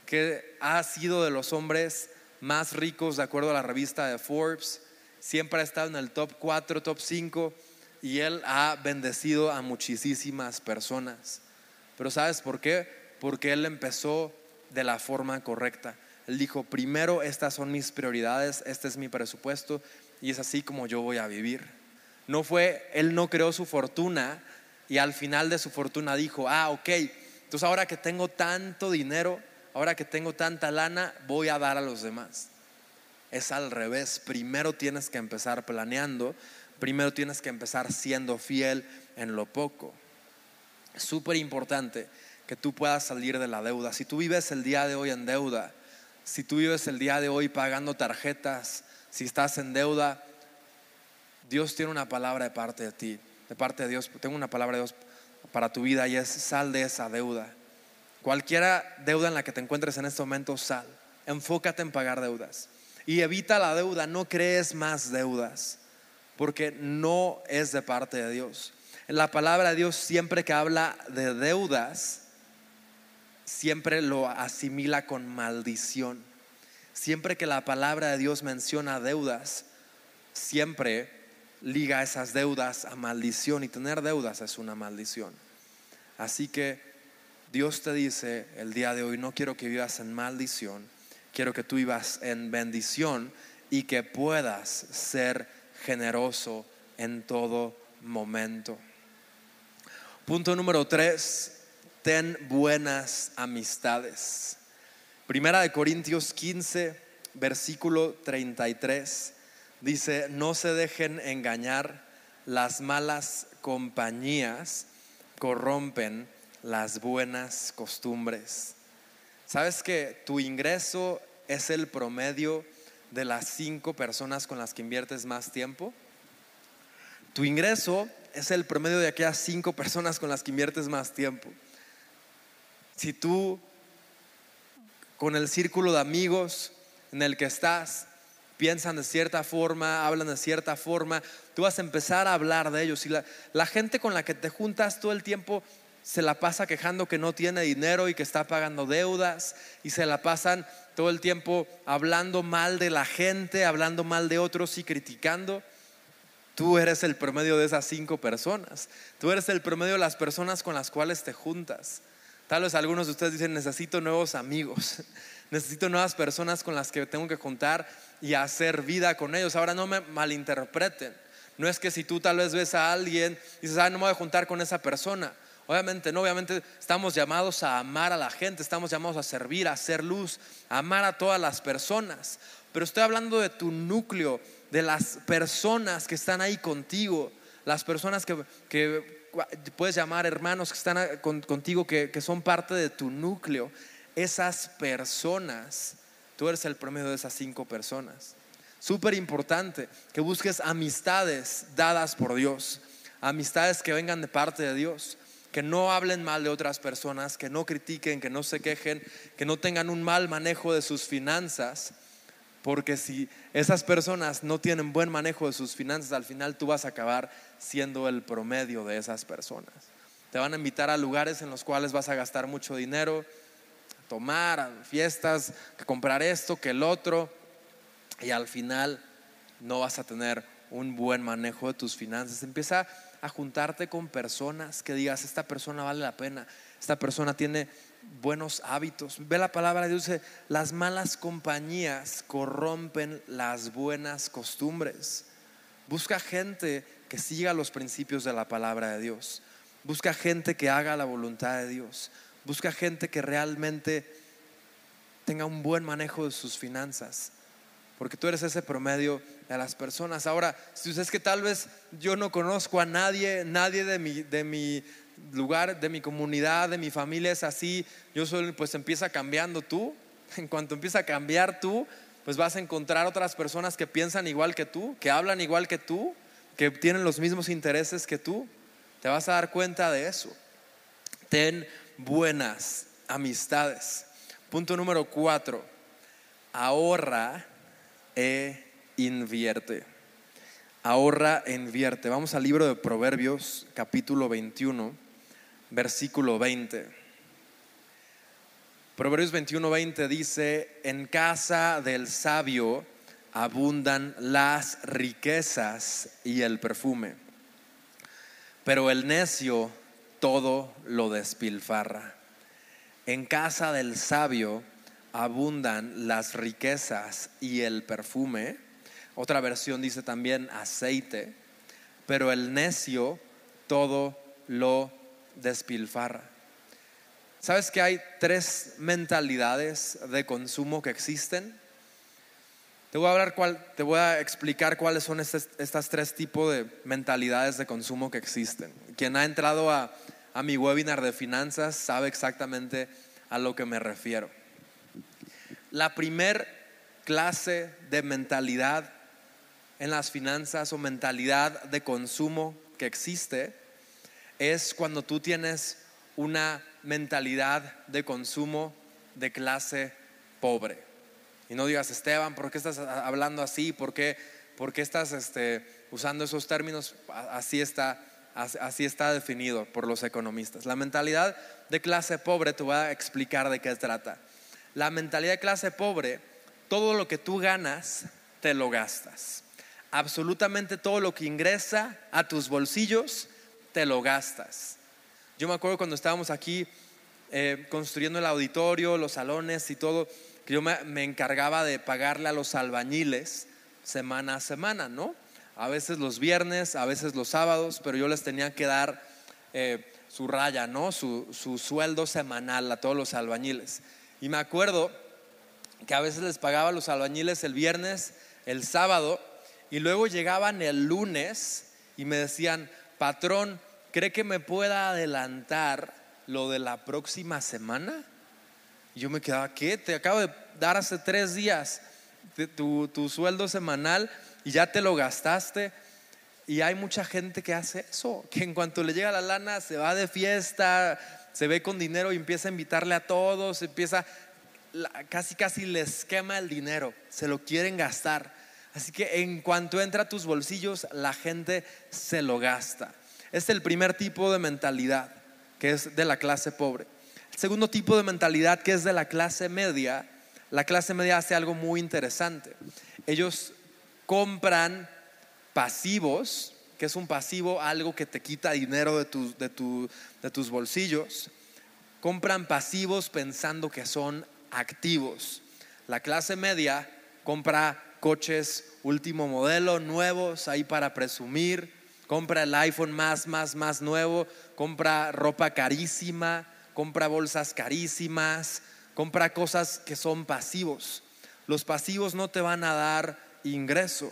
que ha sido de los hombres más ricos de acuerdo a la revista de Forbes. Siempre ha estado en el top 4, top 5 y él ha bendecido a muchísimas personas. Pero ¿sabes por qué? Porque él empezó de la forma correcta. Él dijo, primero estas son mis prioridades, este es mi presupuesto y es así como yo voy a vivir. No fue, él no creó su fortuna y al final de su fortuna dijo, ah, ok, entonces ahora que tengo tanto dinero, ahora que tengo tanta lana, voy a dar a los demás. Es al revés, primero tienes que empezar planeando, primero tienes que empezar siendo fiel en lo poco. Súper importante que tú puedas salir de la deuda. Si tú vives el día de hoy en deuda, si tú vives el día de hoy pagando tarjetas, si estás en deuda, Dios tiene una palabra de parte de ti, de parte de Dios. Tengo una palabra de Dios para tu vida y es sal de esa deuda. Cualquiera deuda en la que te encuentres en este momento, sal. Enfócate en pagar deudas. Y evita la deuda, no crees más deudas, porque no es de parte de Dios. La palabra de Dios siempre que habla de deudas, siempre lo asimila con maldición. Siempre que la palabra de Dios menciona deudas, siempre liga esas deudas a maldición y tener deudas es una maldición. Así que Dios te dice el día de hoy, no quiero que vivas en maldición, quiero que tú vivas en bendición y que puedas ser generoso en todo momento. Punto número tres, ten buenas amistades. Primera de Corintios 15, versículo 33, dice, no se dejen engañar, las malas compañías corrompen las buenas costumbres. ¿Sabes que tu ingreso es el promedio de las cinco personas con las que inviertes más tiempo? Tu ingreso es el promedio de aquellas cinco personas con las que inviertes más tiempo. Si tú con el círculo de amigos en el que estás piensan de cierta forma, hablan de cierta forma, tú vas a empezar a hablar de ellos. Y la, gente con la que te juntas todo el tiempo se la pasa quejando que no tiene dinero y que está pagando deudas y se la pasan todo el tiempo hablando mal de la gente, hablando mal de otros y criticando. Tú eres el promedio de esas cinco personas. Tú eres el promedio de las personas con las cuales te juntas. Tal vez algunos de ustedes dicen, necesito nuevos amigos, necesito nuevas personas con las que tengo que juntar y hacer vida con ellos. Ahora no me malinterpreten. No es que si tú tal vez ves a alguien y dices, ah, no me voy a juntar con esa persona. Obviamente no, obviamente estamos llamados a amar a la gente, estamos llamados a servir, a hacer luz, a amar a todas las personas. Pero estoy hablando de tu núcleo, de las personas que están ahí contigo, las personas que, puedes llamar hermanos que están contigo, que, que son parte de tu núcleo, esas personas, tú eres el promedio de esas cinco personas. Súper importante que busques amistades dadas por Dios, amistades que vengan de parte de Dios, que no hablen mal de otras personas, que no critiquen, que no se quejen, que no tengan un mal manejo de sus finanzas, porque si esas personas no tienen buen manejo de sus finanzas, al final tú vas a acabar siendo el promedio de esas personas. te van a invitar a lugares en los cuales vas a gastar mucho dinero, a tomar, fiestas, a comprar esto, que el otro, y al final no vas a tener un buen manejo de tus finanzas. Empieza a juntarte con personas que digas, esta persona vale la pena, esta persona tiene buenos hábitos. Ve la palabra de Dios, dice, las malas compañías corrompen las buenas costumbres. Busca gente que siga los principios de la palabra de Dios. Busca gente que haga la voluntad de Dios. Busca gente que realmente tenga un buen manejo de sus finanzas. Porque tú eres ese promedio de las personas. Ahora, si es que tal vez yo no conozco a nadie, nadie de mi, de mi lugar, de mi comunidad, de mi familia es así, yo soy, pues empieza cambiando tú. En cuanto empieza a cambiar tú, pues vas a encontrar otras personas que piensan igual que tú, que hablan igual que tú, que tienen los mismos intereses que tú. Te vas a dar cuenta de eso. Ten buenas amistades. Punto número cuatro. Ahorra e invierte. Ahorra invierte. Vamos al libro de Proverbios, capítulo 21, versículo 20. Proverbios 21, 20 dice, en casa del sabio abundan las riquezas y el perfume, pero el necio todo lo despilfarra. En casa del sabio abundan las riquezas y el perfume. Otra versión dice también aceite, pero el necio todo lo despilfarra. ¿Sabes que hay tres mentalidades de consumo que existen? Te voy a hablar cuál, te voy a explicar cuáles son estas, tres tipos de mentalidades de consumo que existen. Quien ha entrado a, a mi webinar de finanzas sabe exactamente a lo que me refiero. La primer clase de mentalidad en las finanzas o mentalidad de consumo que existe es cuando tú tienes una mentalidad de consumo de clase pobre. Y no digas, Esteban, ¿por qué estás hablando así? ¿Por qué, por qué estás este, usando esos términos? Así está, así está definido por los economistas. La mentalidad de clase pobre, te voy a explicar de qué trata la mentalidad de clase pobre, todo lo que tú ganas, te lo gastas. Absolutamente todo lo que ingresa a tus bolsillos, te lo gastas. Yo me acuerdo cuando estábamos aquí eh, construyendo el auditorio, los salones y todo, que yo me, encargaba de pagarle a los albañiles semana a semana, ¿no? A veces los viernes, a veces los sábados, pero yo les tenía que dar eh, su raya, ¿no? su sueldo semanal a todos los albañiles. Y me acuerdo que a veces les pagaba a los albañiles el viernes, el sábado, y luego llegaban el lunes y me decían, patrón, ¿cree que me pueda adelantar lo de la próxima semana? Y yo me quedaba, ¿qué? Te acabo de dar hace tres días tu, tu sueldo semanal y ya te lo gastaste. Y hay mucha gente que hace eso, que en cuanto le llega la lana se va de fiesta, se ve con dinero y empieza a invitarle a todos, empieza, casi casi les quema el dinero, se lo quieren gastar. Así que en cuanto entra a tus bolsillos, la gente se lo gasta. Este es el primer tipo de mentalidad, que es de la clase pobre. El segundo tipo de mentalidad, que es de la clase media, la clase media hace algo muy interesante. Ellos compran pasivos que es un pasivo, algo que te quita dinero de, de tus bolsillos. Compran pasivos pensando que son activos. La clase media compra coches último modelo, nuevos, ahí para presumir. Compra el iPhone más, más, más nuevo. Compra ropa carísima. Compra bolsas carísimas. Compra cosas que son pasivos. Los pasivos no te van a dar ingreso.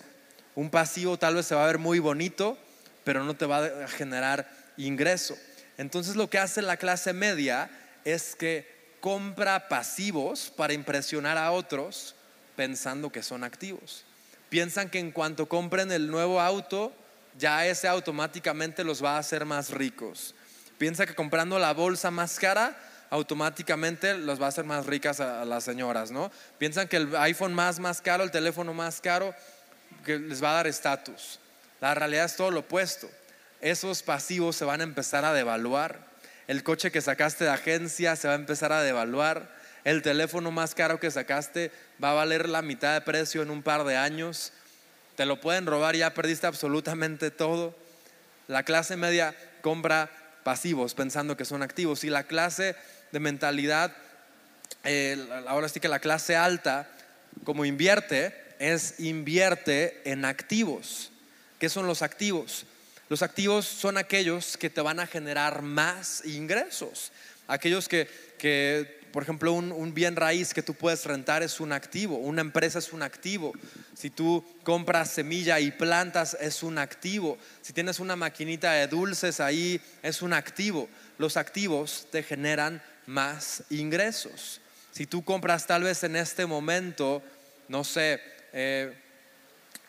Un pasivo tal vez se va a ver muy bonito, pero no te va a generar ingreso. Entonces lo que hace la clase media es que compra pasivos para impresionar a otros pensando que son activos. Piensan que en cuanto compren el nuevo auto, ya ese automáticamente los va a hacer más ricos. Piensa que comprando la bolsa más cara, automáticamente los va a hacer más ricas a, las señoras, ¿no? Piensan que el iPhone más, más caro, el teléfono más caro, que les va a dar estatus. La realidad es todo lo opuesto. Esos pasivos se van a empezar a devaluar. El coche que sacaste de agencia se va a empezar a devaluar. El teléfono más caro que sacaste va a valer la mitad de precio en un par de años. Te lo pueden robar, ya perdiste absolutamente todo. La clase media compra pasivos pensando que son activos y la clase de mentalidad, ahora sí que la clase alta, como invierte, es invierte en activos. ¿Qué son los activos? Los activos son aquellos que te van a generar más ingresos. Aquellos que, que por ejemplo, un, bien raíz que tú puedes rentar es un activo, una empresa es un activo. Si tú compras semilla y plantas es un activo. Si tienes una maquinita de dulces ahí es un activo. Los activos te generan más ingresos. Si tú compras tal vez en este momento, no sé, eh,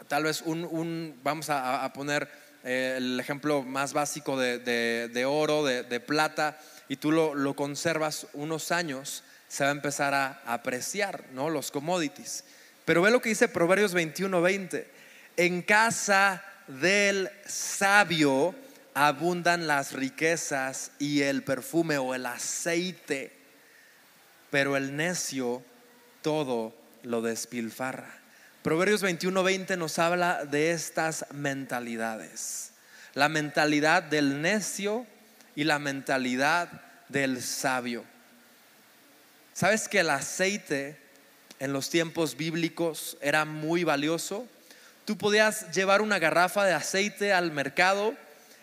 tal vez un, vamos a, poner eh, el ejemplo más básico de, oro, de plata, y tú lo, conservas unos años, se va a empezar a apreciar, ¿no? Los commodities. Pero ve lo que dice Proverbios 21, 20. En casa del sabio abundan las riquezas y el perfume o el aceite, pero el necio todo lo despilfarra. Proverbios 21, 20 nos habla de estas mentalidades. La mentalidad del necio y la mentalidad del sabio. ¿Sabes que el aceite en los tiempos bíblicos era muy valioso? Tú podías llevar una garrafa de aceite al mercado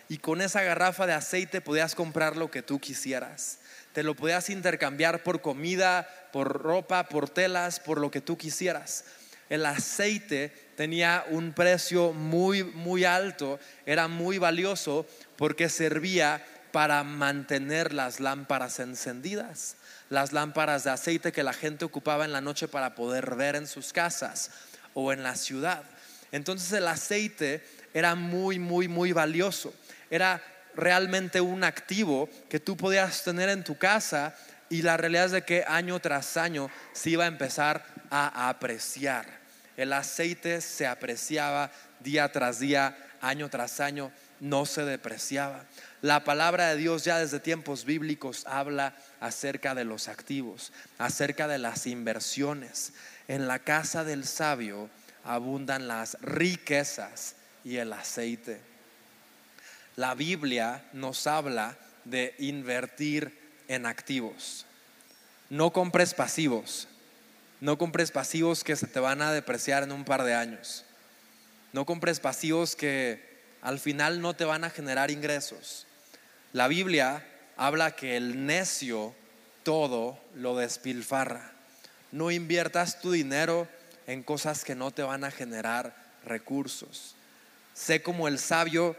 y con esa garrafa de aceite podías comprar lo que tú quisieras. Te lo podías intercambiar por comida, por ropa, por telas, por lo que tú quisieras. El aceite tenía un precio muy, muy alto, era muy valioso porque servía para mantener las lámparas encendidas, las lámparas de aceite que la gente ocupaba en la noche para poder ver en sus casas o en la ciudad. Entonces el aceite era muy, muy, muy valioso. Era realmente un activo que tú podías tener en tu casa y la realidad es de que año tras año se iba a empezar a apreciar. El aceite se apreciaba día tras día, año tras año, no se depreciaba. La palabra de Dios ya desde tiempos bíblicos habla acerca de los activos, acerca de las inversiones. En la casa del sabio abundan las riquezas y el aceite. La Biblia nos habla de invertir en activos. No compres pasivos. No compres pasivos que se te van a depreciar en un par de años. No compres pasivos que al final no te van a generar ingresos. La Biblia habla que el necio todo lo despilfarra. No inviertas tu dinero en cosas que no te van a generar recursos. Sé como el sabio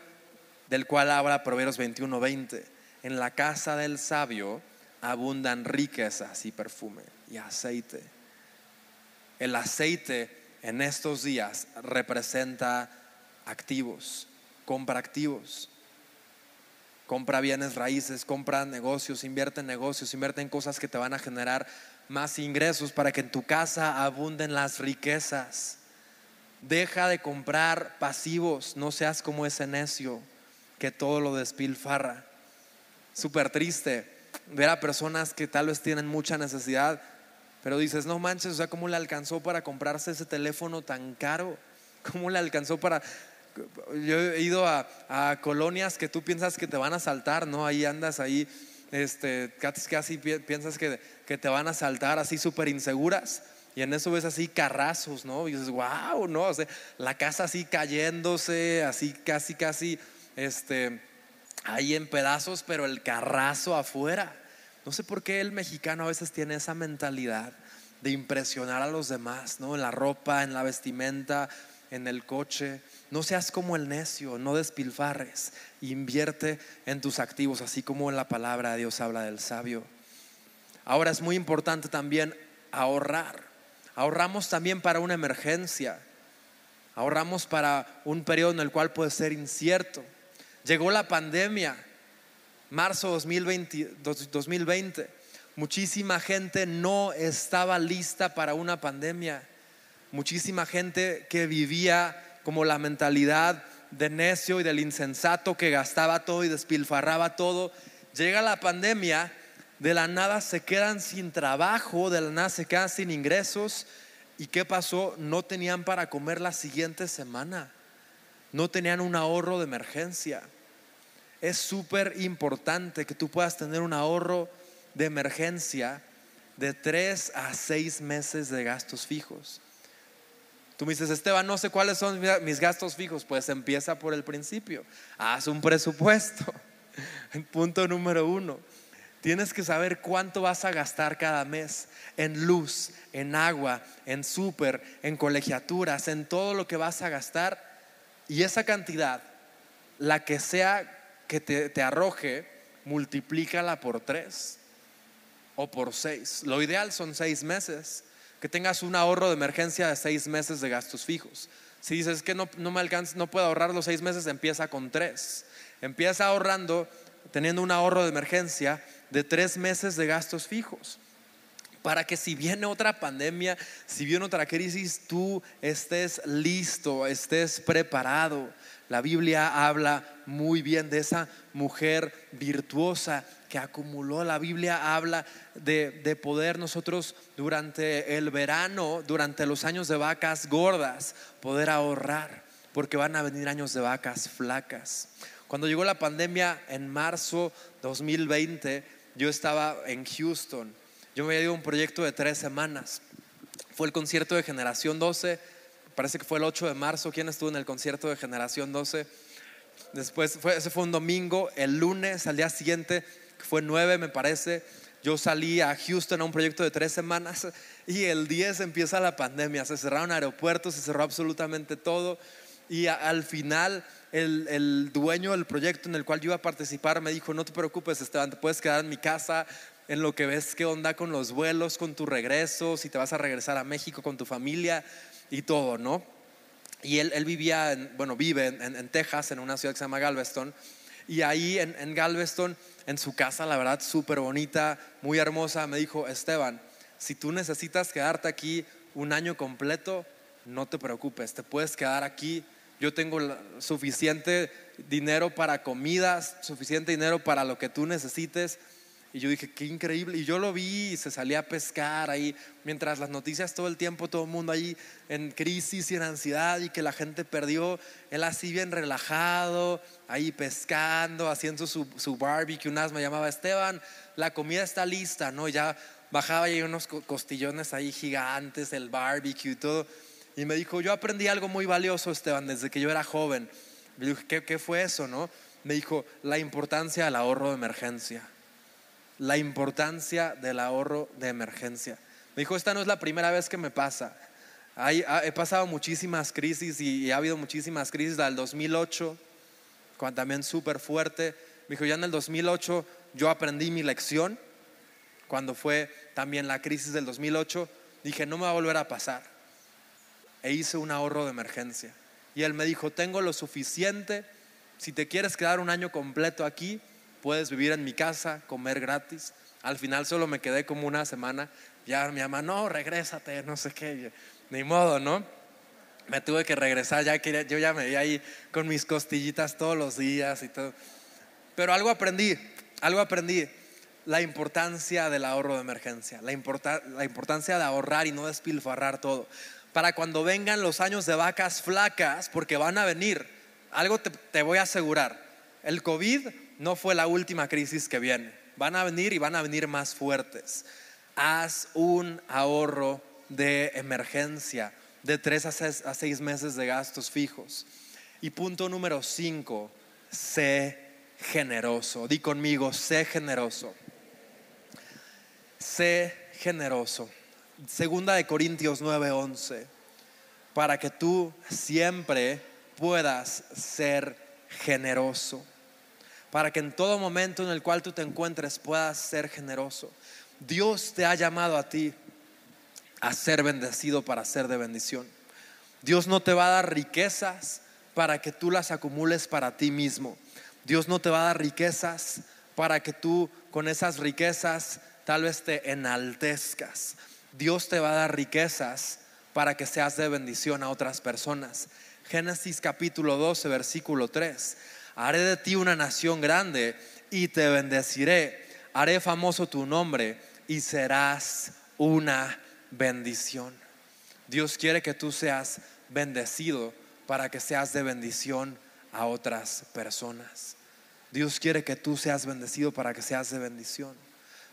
del cual habla Proverbios 21:20. En la casa del sabio abundan riquezas y perfume y aceite. El aceite en estos días representa activos, compra activos compra bienes raíces, compra negocios, invierte en negocios, invierte en cosas que te van a generar más ingresos para que en tu casa abunden las riquezas. Deja de comprar pasivos, no seas como ese necio que todo lo despilfarra. Súper triste ver a personas que tal vez tienen mucha necesidad, pero dices, no manches, o sea, ¿cómo le alcanzó para comprarse ese teléfono tan caro? ¿Cómo le alcanzó para yo he ido a, colonias que tú piensas que te van a saltar, ¿no? Ahí andas ahí, este, casi piensas que, que te van a saltar así súper inseguras. Y en eso ves así carrazos, ¿no? Y dices, wow, ¿no? O sea, la casa así cayéndose, así casi, casi, este, ahí en pedazos, pero el carrazo afuera. No sé por qué el mexicano a veces tiene esa mentalidad de impresionar a los demás, ¿no? En la ropa, en la vestimenta, en el coche. No seas como el necio, no despilfarres. Invierte en tus activos, así como en la palabra de Dios habla del sabio. Ahora es muy importante también ahorrar. Ahorramos también para una emergencia. Ahorramos para un periodo en el cual puede ser incierto. Llegó la pandemia, marzo 2020, 2020. Muchísima gente no estaba lista para una pandemia. Muchísima gente que vivía como la mentalidad de necio y del insensato que gastaba todo y despilfarraba todo, llega la pandemia, de la nada se quedan sin trabajo, de la nada se quedan sin ingresos. ¿Y qué pasó? No tenían para comer la siguiente semana. No tenían un ahorro de emergencia. Es súper importante que tú puedas tener un ahorro de emergencia de tres a seis meses de gastos fijos. Tú me dices, Esteban, no sé cuáles son mis gastos fijos. Pues empieza por el principio. Haz un presupuesto. Punto número uno. Tienes que saber cuánto vas a gastar cada mes en luz, en agua, en súper, en colegiaturas, en todo lo que vas a gastar. Y esa cantidad, la que sea que te, te arroje, multiplícala por tres o por seis. Lo ideal son seis meses, que tengas un ahorro de emergencia de seis meses de gastos fijos. Si dices que no, no me alcanza, no puedo ahorrar los seis meses, empieza con tres. Empieza ahorrando, teniendo un ahorro de emergencia de tres meses de gastos fijos. Para que si viene otra pandemia, si viene otra crisis, tú estés listo, estés preparado. La Biblia habla muy bien de esa mujer virtuosa que acumuló. La Biblia habla de, poder nosotros durante el verano, durante los años de vacas gordas, poder ahorrar, porque van a venir años de vacas flacas. Cuando llegó la pandemia en marzo 2020, yo estaba en Houston. Yo me había ido a un proyecto de tres semanas. Fue el concierto de Generación 12. Parece que fue el 8 de marzo. ¿Quién estuvo en el concierto de Generación 12? Después, fue, ese fue un domingo. El lunes, al día siguiente, fue 9 me parece, yo salí a Houston a un proyecto de tres semanas y el 10 empieza la pandemia, se cerraron aeropuertos, se cerró absolutamente todo y al final el, el, dueño del proyecto en el cual yo iba a participar me dijo, no te preocupes Esteban, te puedes quedar en mi casa en lo que ves qué onda con los vuelos, con tu regreso, si te vas a regresar a México con tu familia y todo, ¿no? Y él, vivía, en, bueno, vive en, en, Texas, en una ciudad que se llama Galveston, y ahí en Galveston en su casa, la verdad, súper bonita, muy hermosa, me dijo, Esteban, si tú necesitas quedarte aquí un año completo, no te preocupes, te puedes quedar aquí. Yo tengo suficiente dinero para comidas, suficiente dinero para lo que tú necesites. Y yo dije, qué increíble. Y yo lo vi y se salía a pescar ahí, mientras las noticias todo el tiempo, todo el mundo ahí en crisis y en ansiedad y que la gente perdió. Él así bien relajado, ahí pescando, haciendo su, su barbecue. Una vez me llamaba Esteban, la comida está lista, ¿no? Ya bajaba y unos costillones ahí gigantes, el barbecue y todo. Y me dijo, yo aprendí algo muy valioso, Esteban, desde que yo era joven. Le dije, ¿qué, qué fue eso, no? Me dijo, la importancia del ahorro de emergencia la importancia del ahorro de emergencia. Me dijo, esta no es la primera vez que me pasa. he pasado muchísimas crisis y, ha habido muchísimas crisis. Del 2008, cuando también súper fuerte. Me dijo, ya en el 2008 yo aprendí mi lección. Cuando fue también la crisis del 2008, dije, no me va a volver a pasar. E hice un ahorro de emergencia. Y él me dijo, tengo lo suficiente. Si te quieres quedar un año completo aquí, puedes vivir en mi casa, comer gratis. Al final solo me quedé como una semana. Ya mi mamá, no, regrésate, no sé qué. Ni modo, ¿no? Me tuve que regresar, ya que yo ya me vi ahí con mis costillitas todos los días y todo. Pero algo aprendí, algo aprendí. La importancia del ahorro de emergencia, la, la importancia de ahorrar y no despilfarrar todo. Para cuando vengan los años de vacas flacas, porque van a venir, algo te, te voy a asegurar. El COVID no fue la última crisis que viene. Van a venir y van a venir más fuertes. Haz un ahorro de emergencia de tres a seis, meses de gastos fijos. Y punto número cinco, sé generoso. Di conmigo, sé generoso. Sé generoso. Segunda de Corintios 9:11. Para que tú siempre puedas ser generoso para que en todo momento en el cual tú te encuentres puedas ser generoso. Dios te ha llamado a ti a ser bendecido para ser de bendición. Dios no te va a dar riquezas para que tú las acumules para ti mismo. Dios no te va a dar riquezas para que tú con esas riquezas tal vez te enaltezcas. Dios te va a dar riquezas para que seas de bendición a otras personas. Génesis capítulo 12, versículo 3 haré de ti una nación grande y te bendeciré. Haré famoso tu nombre y serás una bendición. Dios quiere que tú seas bendecido para que seas de bendición a otras personas. Dios quiere que tú seas bendecido para que seas de bendición.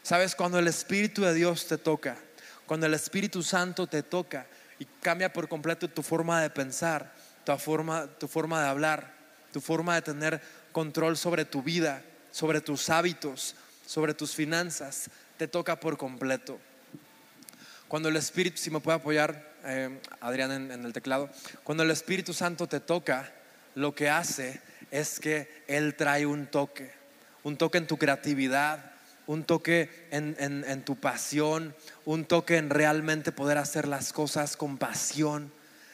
Sabes, cuando el Espíritu de Dios te toca, cuando el Espíritu Santo te toca y cambia por completo tu forma de pensar, tu forma, tu forma de hablar, tu forma de tener control sobre tu vida, sobre tus hábitos, sobre tus finanzas, te toca por completo. Cuando el Espíritu, si me puede apoyar eh, Adrián en, el teclado, cuando el Espíritu Santo te toca, lo que hace es que Él trae un toque, un toque en tu creatividad, un toque en, en, tu pasión, un toque en realmente poder hacer las cosas con pasión.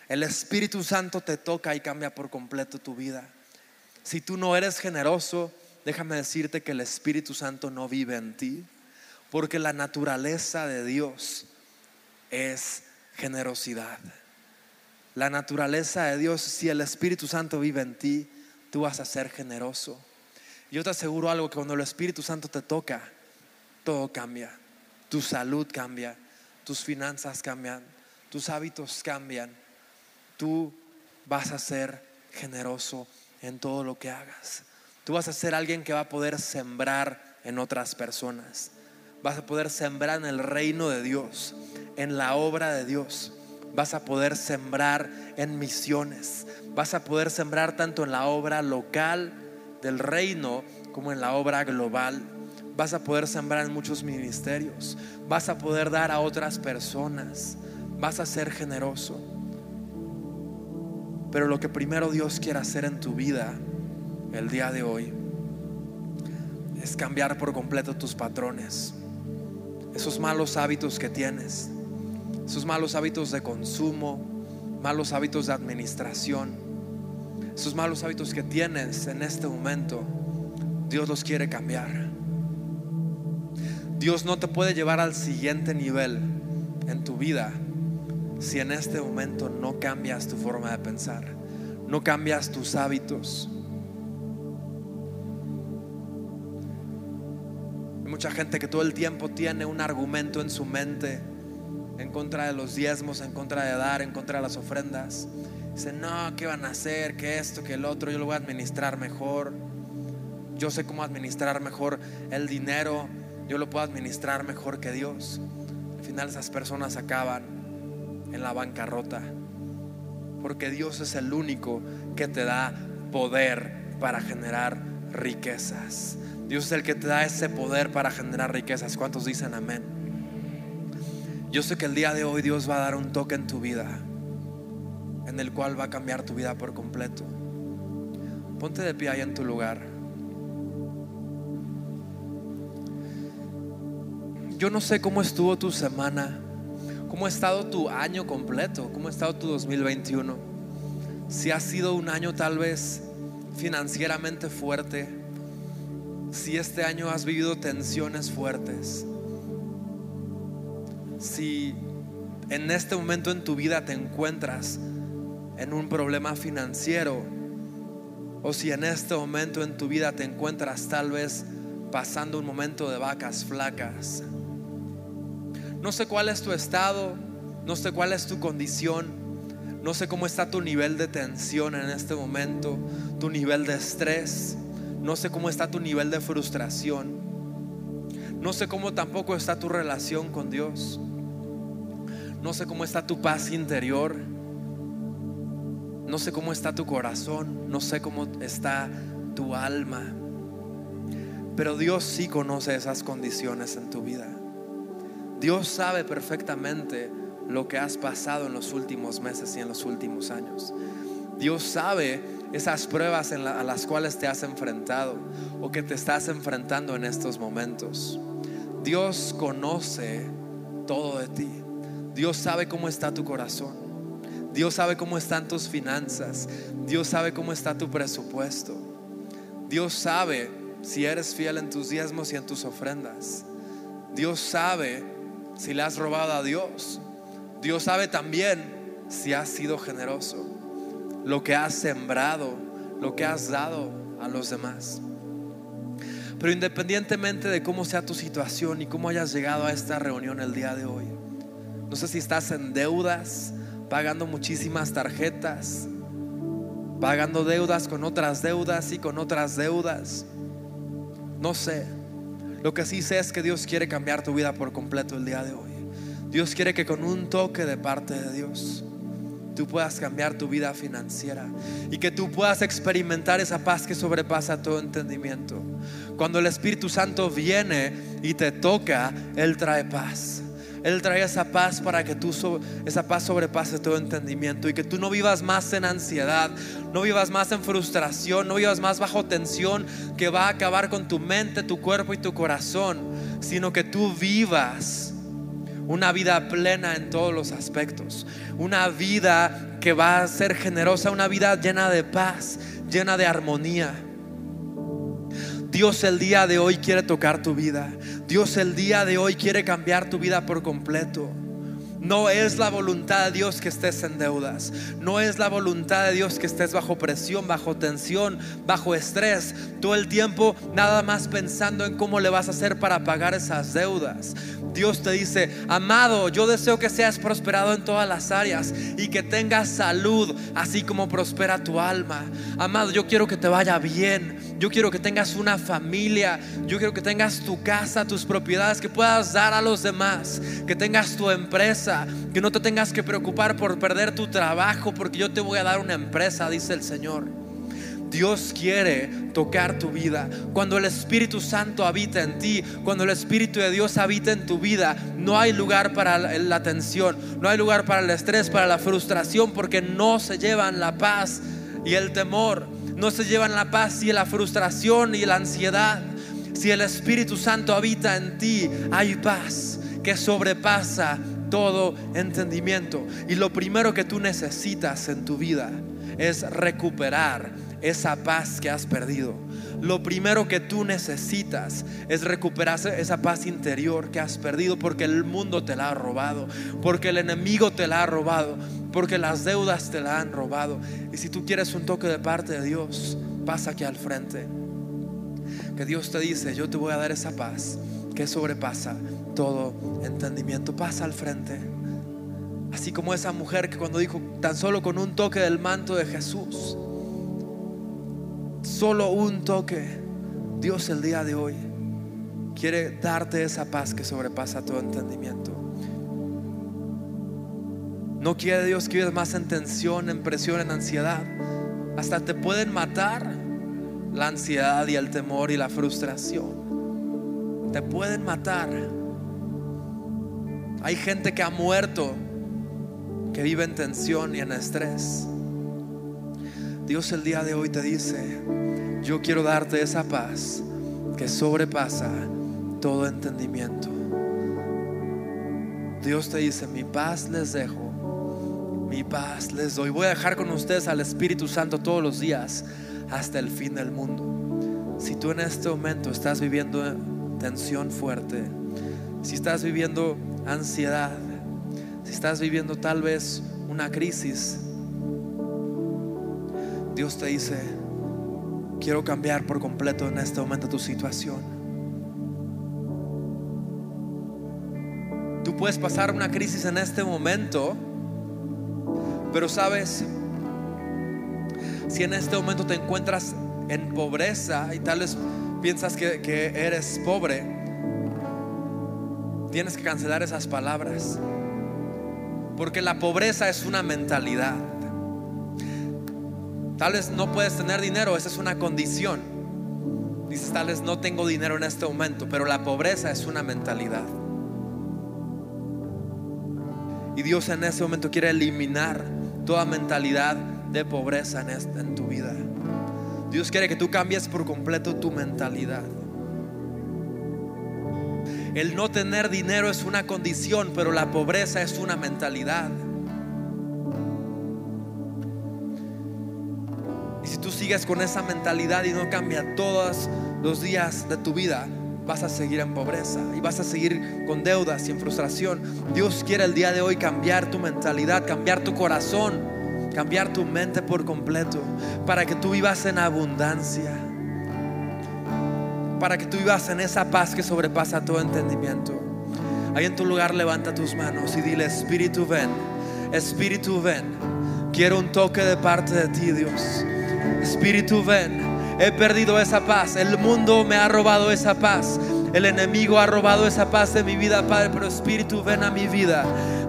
El Espíritu Santo te toca y cambia por completo tu vida. Si tú no eres generoso, déjame decirte que el Espíritu Santo no vive en ti, porque la naturaleza de Dios es generosidad. La naturaleza de Dios, si el Espíritu Santo vive en ti, tú vas a ser generoso. Yo te aseguro algo, que cuando el Espíritu Santo te toca, todo cambia. Tu salud cambia, tus finanzas cambian, tus hábitos cambian. Tú vas a ser generoso en todo lo que hagas. Tú vas a ser alguien que va a poder sembrar en otras personas vas a poder sembrar en el reino de Dios, en la obra de Dios. Vas a poder sembrar en misiones. Vas a poder sembrar tanto en la obra local del reino como en la obra global. Vas a poder sembrar en muchos ministerios. Vas a poder dar a otras personas. Vas a ser generoso. Pero lo que primero Dios quiere hacer en tu vida el día de hoy es cambiar por completo tus patrones esos malos hábitos que tienes, esos malos hábitos de consumo, malos hábitos de administración, esos malos hábitos que tienes en este momento, Dios los quiere cambiar. Dios no te puede llevar al siguiente nivel en tu vida si en este momento no cambias tu forma de pensar, no cambias tus hábitos. mucha gente que todo el tiempo tiene un argumento en su mente en contra de los diezmos, en contra de dar, en contra de las ofrendas. Dice, no, ¿qué van a hacer? ¿Qué esto? ¿Qué el otro? Yo lo voy a administrar mejor. Yo sé cómo administrar mejor el dinero. Yo lo puedo administrar mejor que Dios. Al final esas personas acaban en la bancarrota. Porque Dios es el único que te da poder para generar riquezas. Dios es el que te da ese poder para generar riquezas. ¿Cuántos dicen amén? Yo sé que el día de hoy Dios va a dar un toque en tu vida, en el cual va a cambiar tu vida por completo. Ponte de pie ahí en tu lugar. Yo no sé cómo estuvo tu semana, cómo ha estado tu año completo, cómo ha estado tu 2021. Si ha sido un año tal vez financieramente fuerte si este año has vivido tensiones fuertes, si en este momento en tu vida te encuentras en un problema financiero, o si en este momento en tu vida te encuentras tal vez pasando un momento de vacas flacas. No sé cuál es tu estado, no sé cuál es tu condición, no sé cómo está tu nivel de tensión en este momento, tu nivel de estrés. No sé cómo está tu nivel de frustración. No sé cómo tampoco está tu relación con Dios. No sé cómo está tu paz interior. No sé cómo está tu corazón. No sé cómo está tu alma. Pero Dios sí conoce esas condiciones en tu vida. Dios sabe perfectamente lo que has pasado en los últimos meses y en los últimos años. Dios sabe esas pruebas a las cuales te has enfrentado o que te estás enfrentando en estos momentos. Dios conoce todo de ti. Dios sabe cómo está tu corazón. Dios sabe cómo están tus finanzas. Dios sabe cómo está tu presupuesto. Dios sabe si eres fiel en tus diezmos y en tus ofrendas. Dios sabe si le has robado a Dios. Dios sabe también si has sido generoso lo que has sembrado, lo que has dado a los demás. Pero independientemente de cómo sea tu situación y cómo hayas llegado a esta reunión el día de hoy, no sé si estás en deudas, pagando muchísimas tarjetas, pagando deudas con otras deudas y con otras deudas. No sé. Lo que sí sé es que Dios quiere cambiar tu vida por completo el día de hoy. Dios quiere que con un toque de parte de Dios tú puedas cambiar tu vida financiera y que tú puedas experimentar esa paz que sobrepasa todo entendimiento. Cuando el Espíritu Santo viene y te toca, Él trae paz. Él trae esa paz para que tú esa paz sobrepase todo entendimiento y que tú no vivas más en ansiedad, no vivas más en frustración, no vivas más bajo tensión que va a acabar con tu mente, tu cuerpo y tu corazón, sino que tú vivas una vida plena en todos los aspectos, una vida que va a ser generosa, una vida llena de paz, llena de armonía. Dios el día de hoy quiere tocar tu vida. Dios el día de hoy quiere cambiar tu vida por completo. No es la voluntad de Dios que estés en deudas. No es la voluntad de Dios que estés bajo presión, bajo tensión, bajo estrés. Todo el tiempo nada más pensando en cómo le vas a hacer para pagar esas deudas. Dios te dice, amado, yo deseo que seas prosperado en todas las áreas y que tengas salud, así como prospera tu alma. Amado, yo quiero que te vaya bien. Yo quiero que tengas una familia. Yo quiero que tengas tu casa, tus propiedades, que puedas dar a los demás. Que tengas tu empresa. Que no te tengas que preocupar por perder tu trabajo, porque yo te voy a dar una empresa, dice el Señor. Dios quiere tocar tu vida. Cuando el Espíritu Santo habita en ti, cuando el Espíritu de Dios habita en tu vida, no hay lugar para la tensión, no hay lugar para el estrés, para la frustración, porque no se llevan la paz y el temor, no se llevan la paz y la frustración y la ansiedad. Si el Espíritu Santo habita en ti, hay paz que sobrepasa todo entendimiento. Y lo primero que tú necesitas en tu vida es recuperar esa paz que has perdido. Lo primero que tú necesitas es recuperar esa paz interior que has perdido porque el mundo te la ha robado, porque el enemigo te la ha robado, porque las deudas te la han robado. Y si tú quieres un toque de parte de Dios, pasa aquí al frente. Que Dios te dice, yo te voy a dar esa paz que sobrepasa todo entendimiento. Pasa al frente. Así como esa mujer que cuando dijo, tan solo con un toque del manto de Jesús, solo un toque, Dios el día de hoy quiere darte esa paz que sobrepasa todo entendimiento. No quiere Dios que vivas más en tensión, en presión, en ansiedad. Hasta te pueden matar la ansiedad y el temor y la frustración. Te pueden matar. Hay gente que ha muerto, que vive en tensión y en estrés. Dios el día de hoy te dice, yo quiero darte esa paz que sobrepasa todo entendimiento. Dios te dice, mi paz les dejo, mi paz les doy. Voy a dejar con ustedes al Espíritu Santo todos los días hasta el fin del mundo. Si tú en este momento estás viviendo tensión fuerte, si estás viviendo ansiedad, si estás viviendo tal vez una crisis, Dios te dice, quiero cambiar por completo en este momento tu situación. Tú puedes pasar una crisis en este momento, pero sabes, si en este momento te encuentras en pobreza y tal vez piensas que, eres pobre, tienes que cancelar esas palabras. Porque la pobreza es una mentalidad. Tal vez no puedes tener dinero, esa es una condición. Dices, tal vez no tengo dinero en este momento, pero la pobreza es una mentalidad. Y Dios en ese momento quiere eliminar toda mentalidad de pobreza en, en tu vida. Dios quiere que tú cambies por completo tu mentalidad. El no tener dinero es una condición, pero la pobreza es una mentalidad. sigues con esa mentalidad y no cambia todos los días de tu vida, vas a seguir en pobreza y vas a seguir con deudas y en frustración. Dios quiere el día de hoy cambiar tu mentalidad, cambiar tu corazón, cambiar tu mente por completo para que tú vivas en abundancia. para que tú vivas en esa paz que sobrepasa todo entendimiento. Ahí en tu lugar levanta tus manos y dile, Espíritu ven, Espíritu ven, quiero un toque de parte de ti Dios. Espíritu ven, he perdido esa paz, el mundo me ha robado esa paz, el enemigo ha robado esa paz de mi vida, Padre, pero Espíritu ven a mi vida,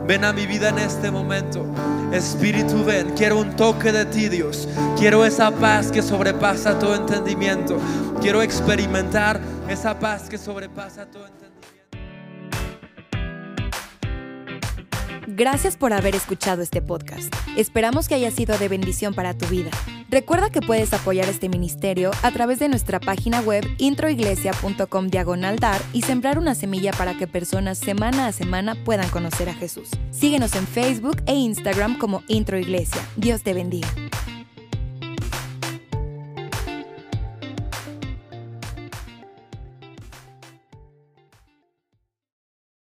ven a mi vida en este momento. Espíritu ven, quiero un toque de ti Dios, quiero esa paz que sobrepasa todo entendimiento, quiero experimentar esa paz que sobrepasa todo entendimiento. Gracias por haber escuchado este podcast. Esperamos que haya sido de bendición para tu vida. Recuerda que puedes apoyar este ministerio a través de nuestra página web introiglesia.com diagonal dar y sembrar una semilla para que personas semana a semana puedan conocer a Jesús. Síguenos en Facebook e Instagram como Introiglesia. Dios te bendiga.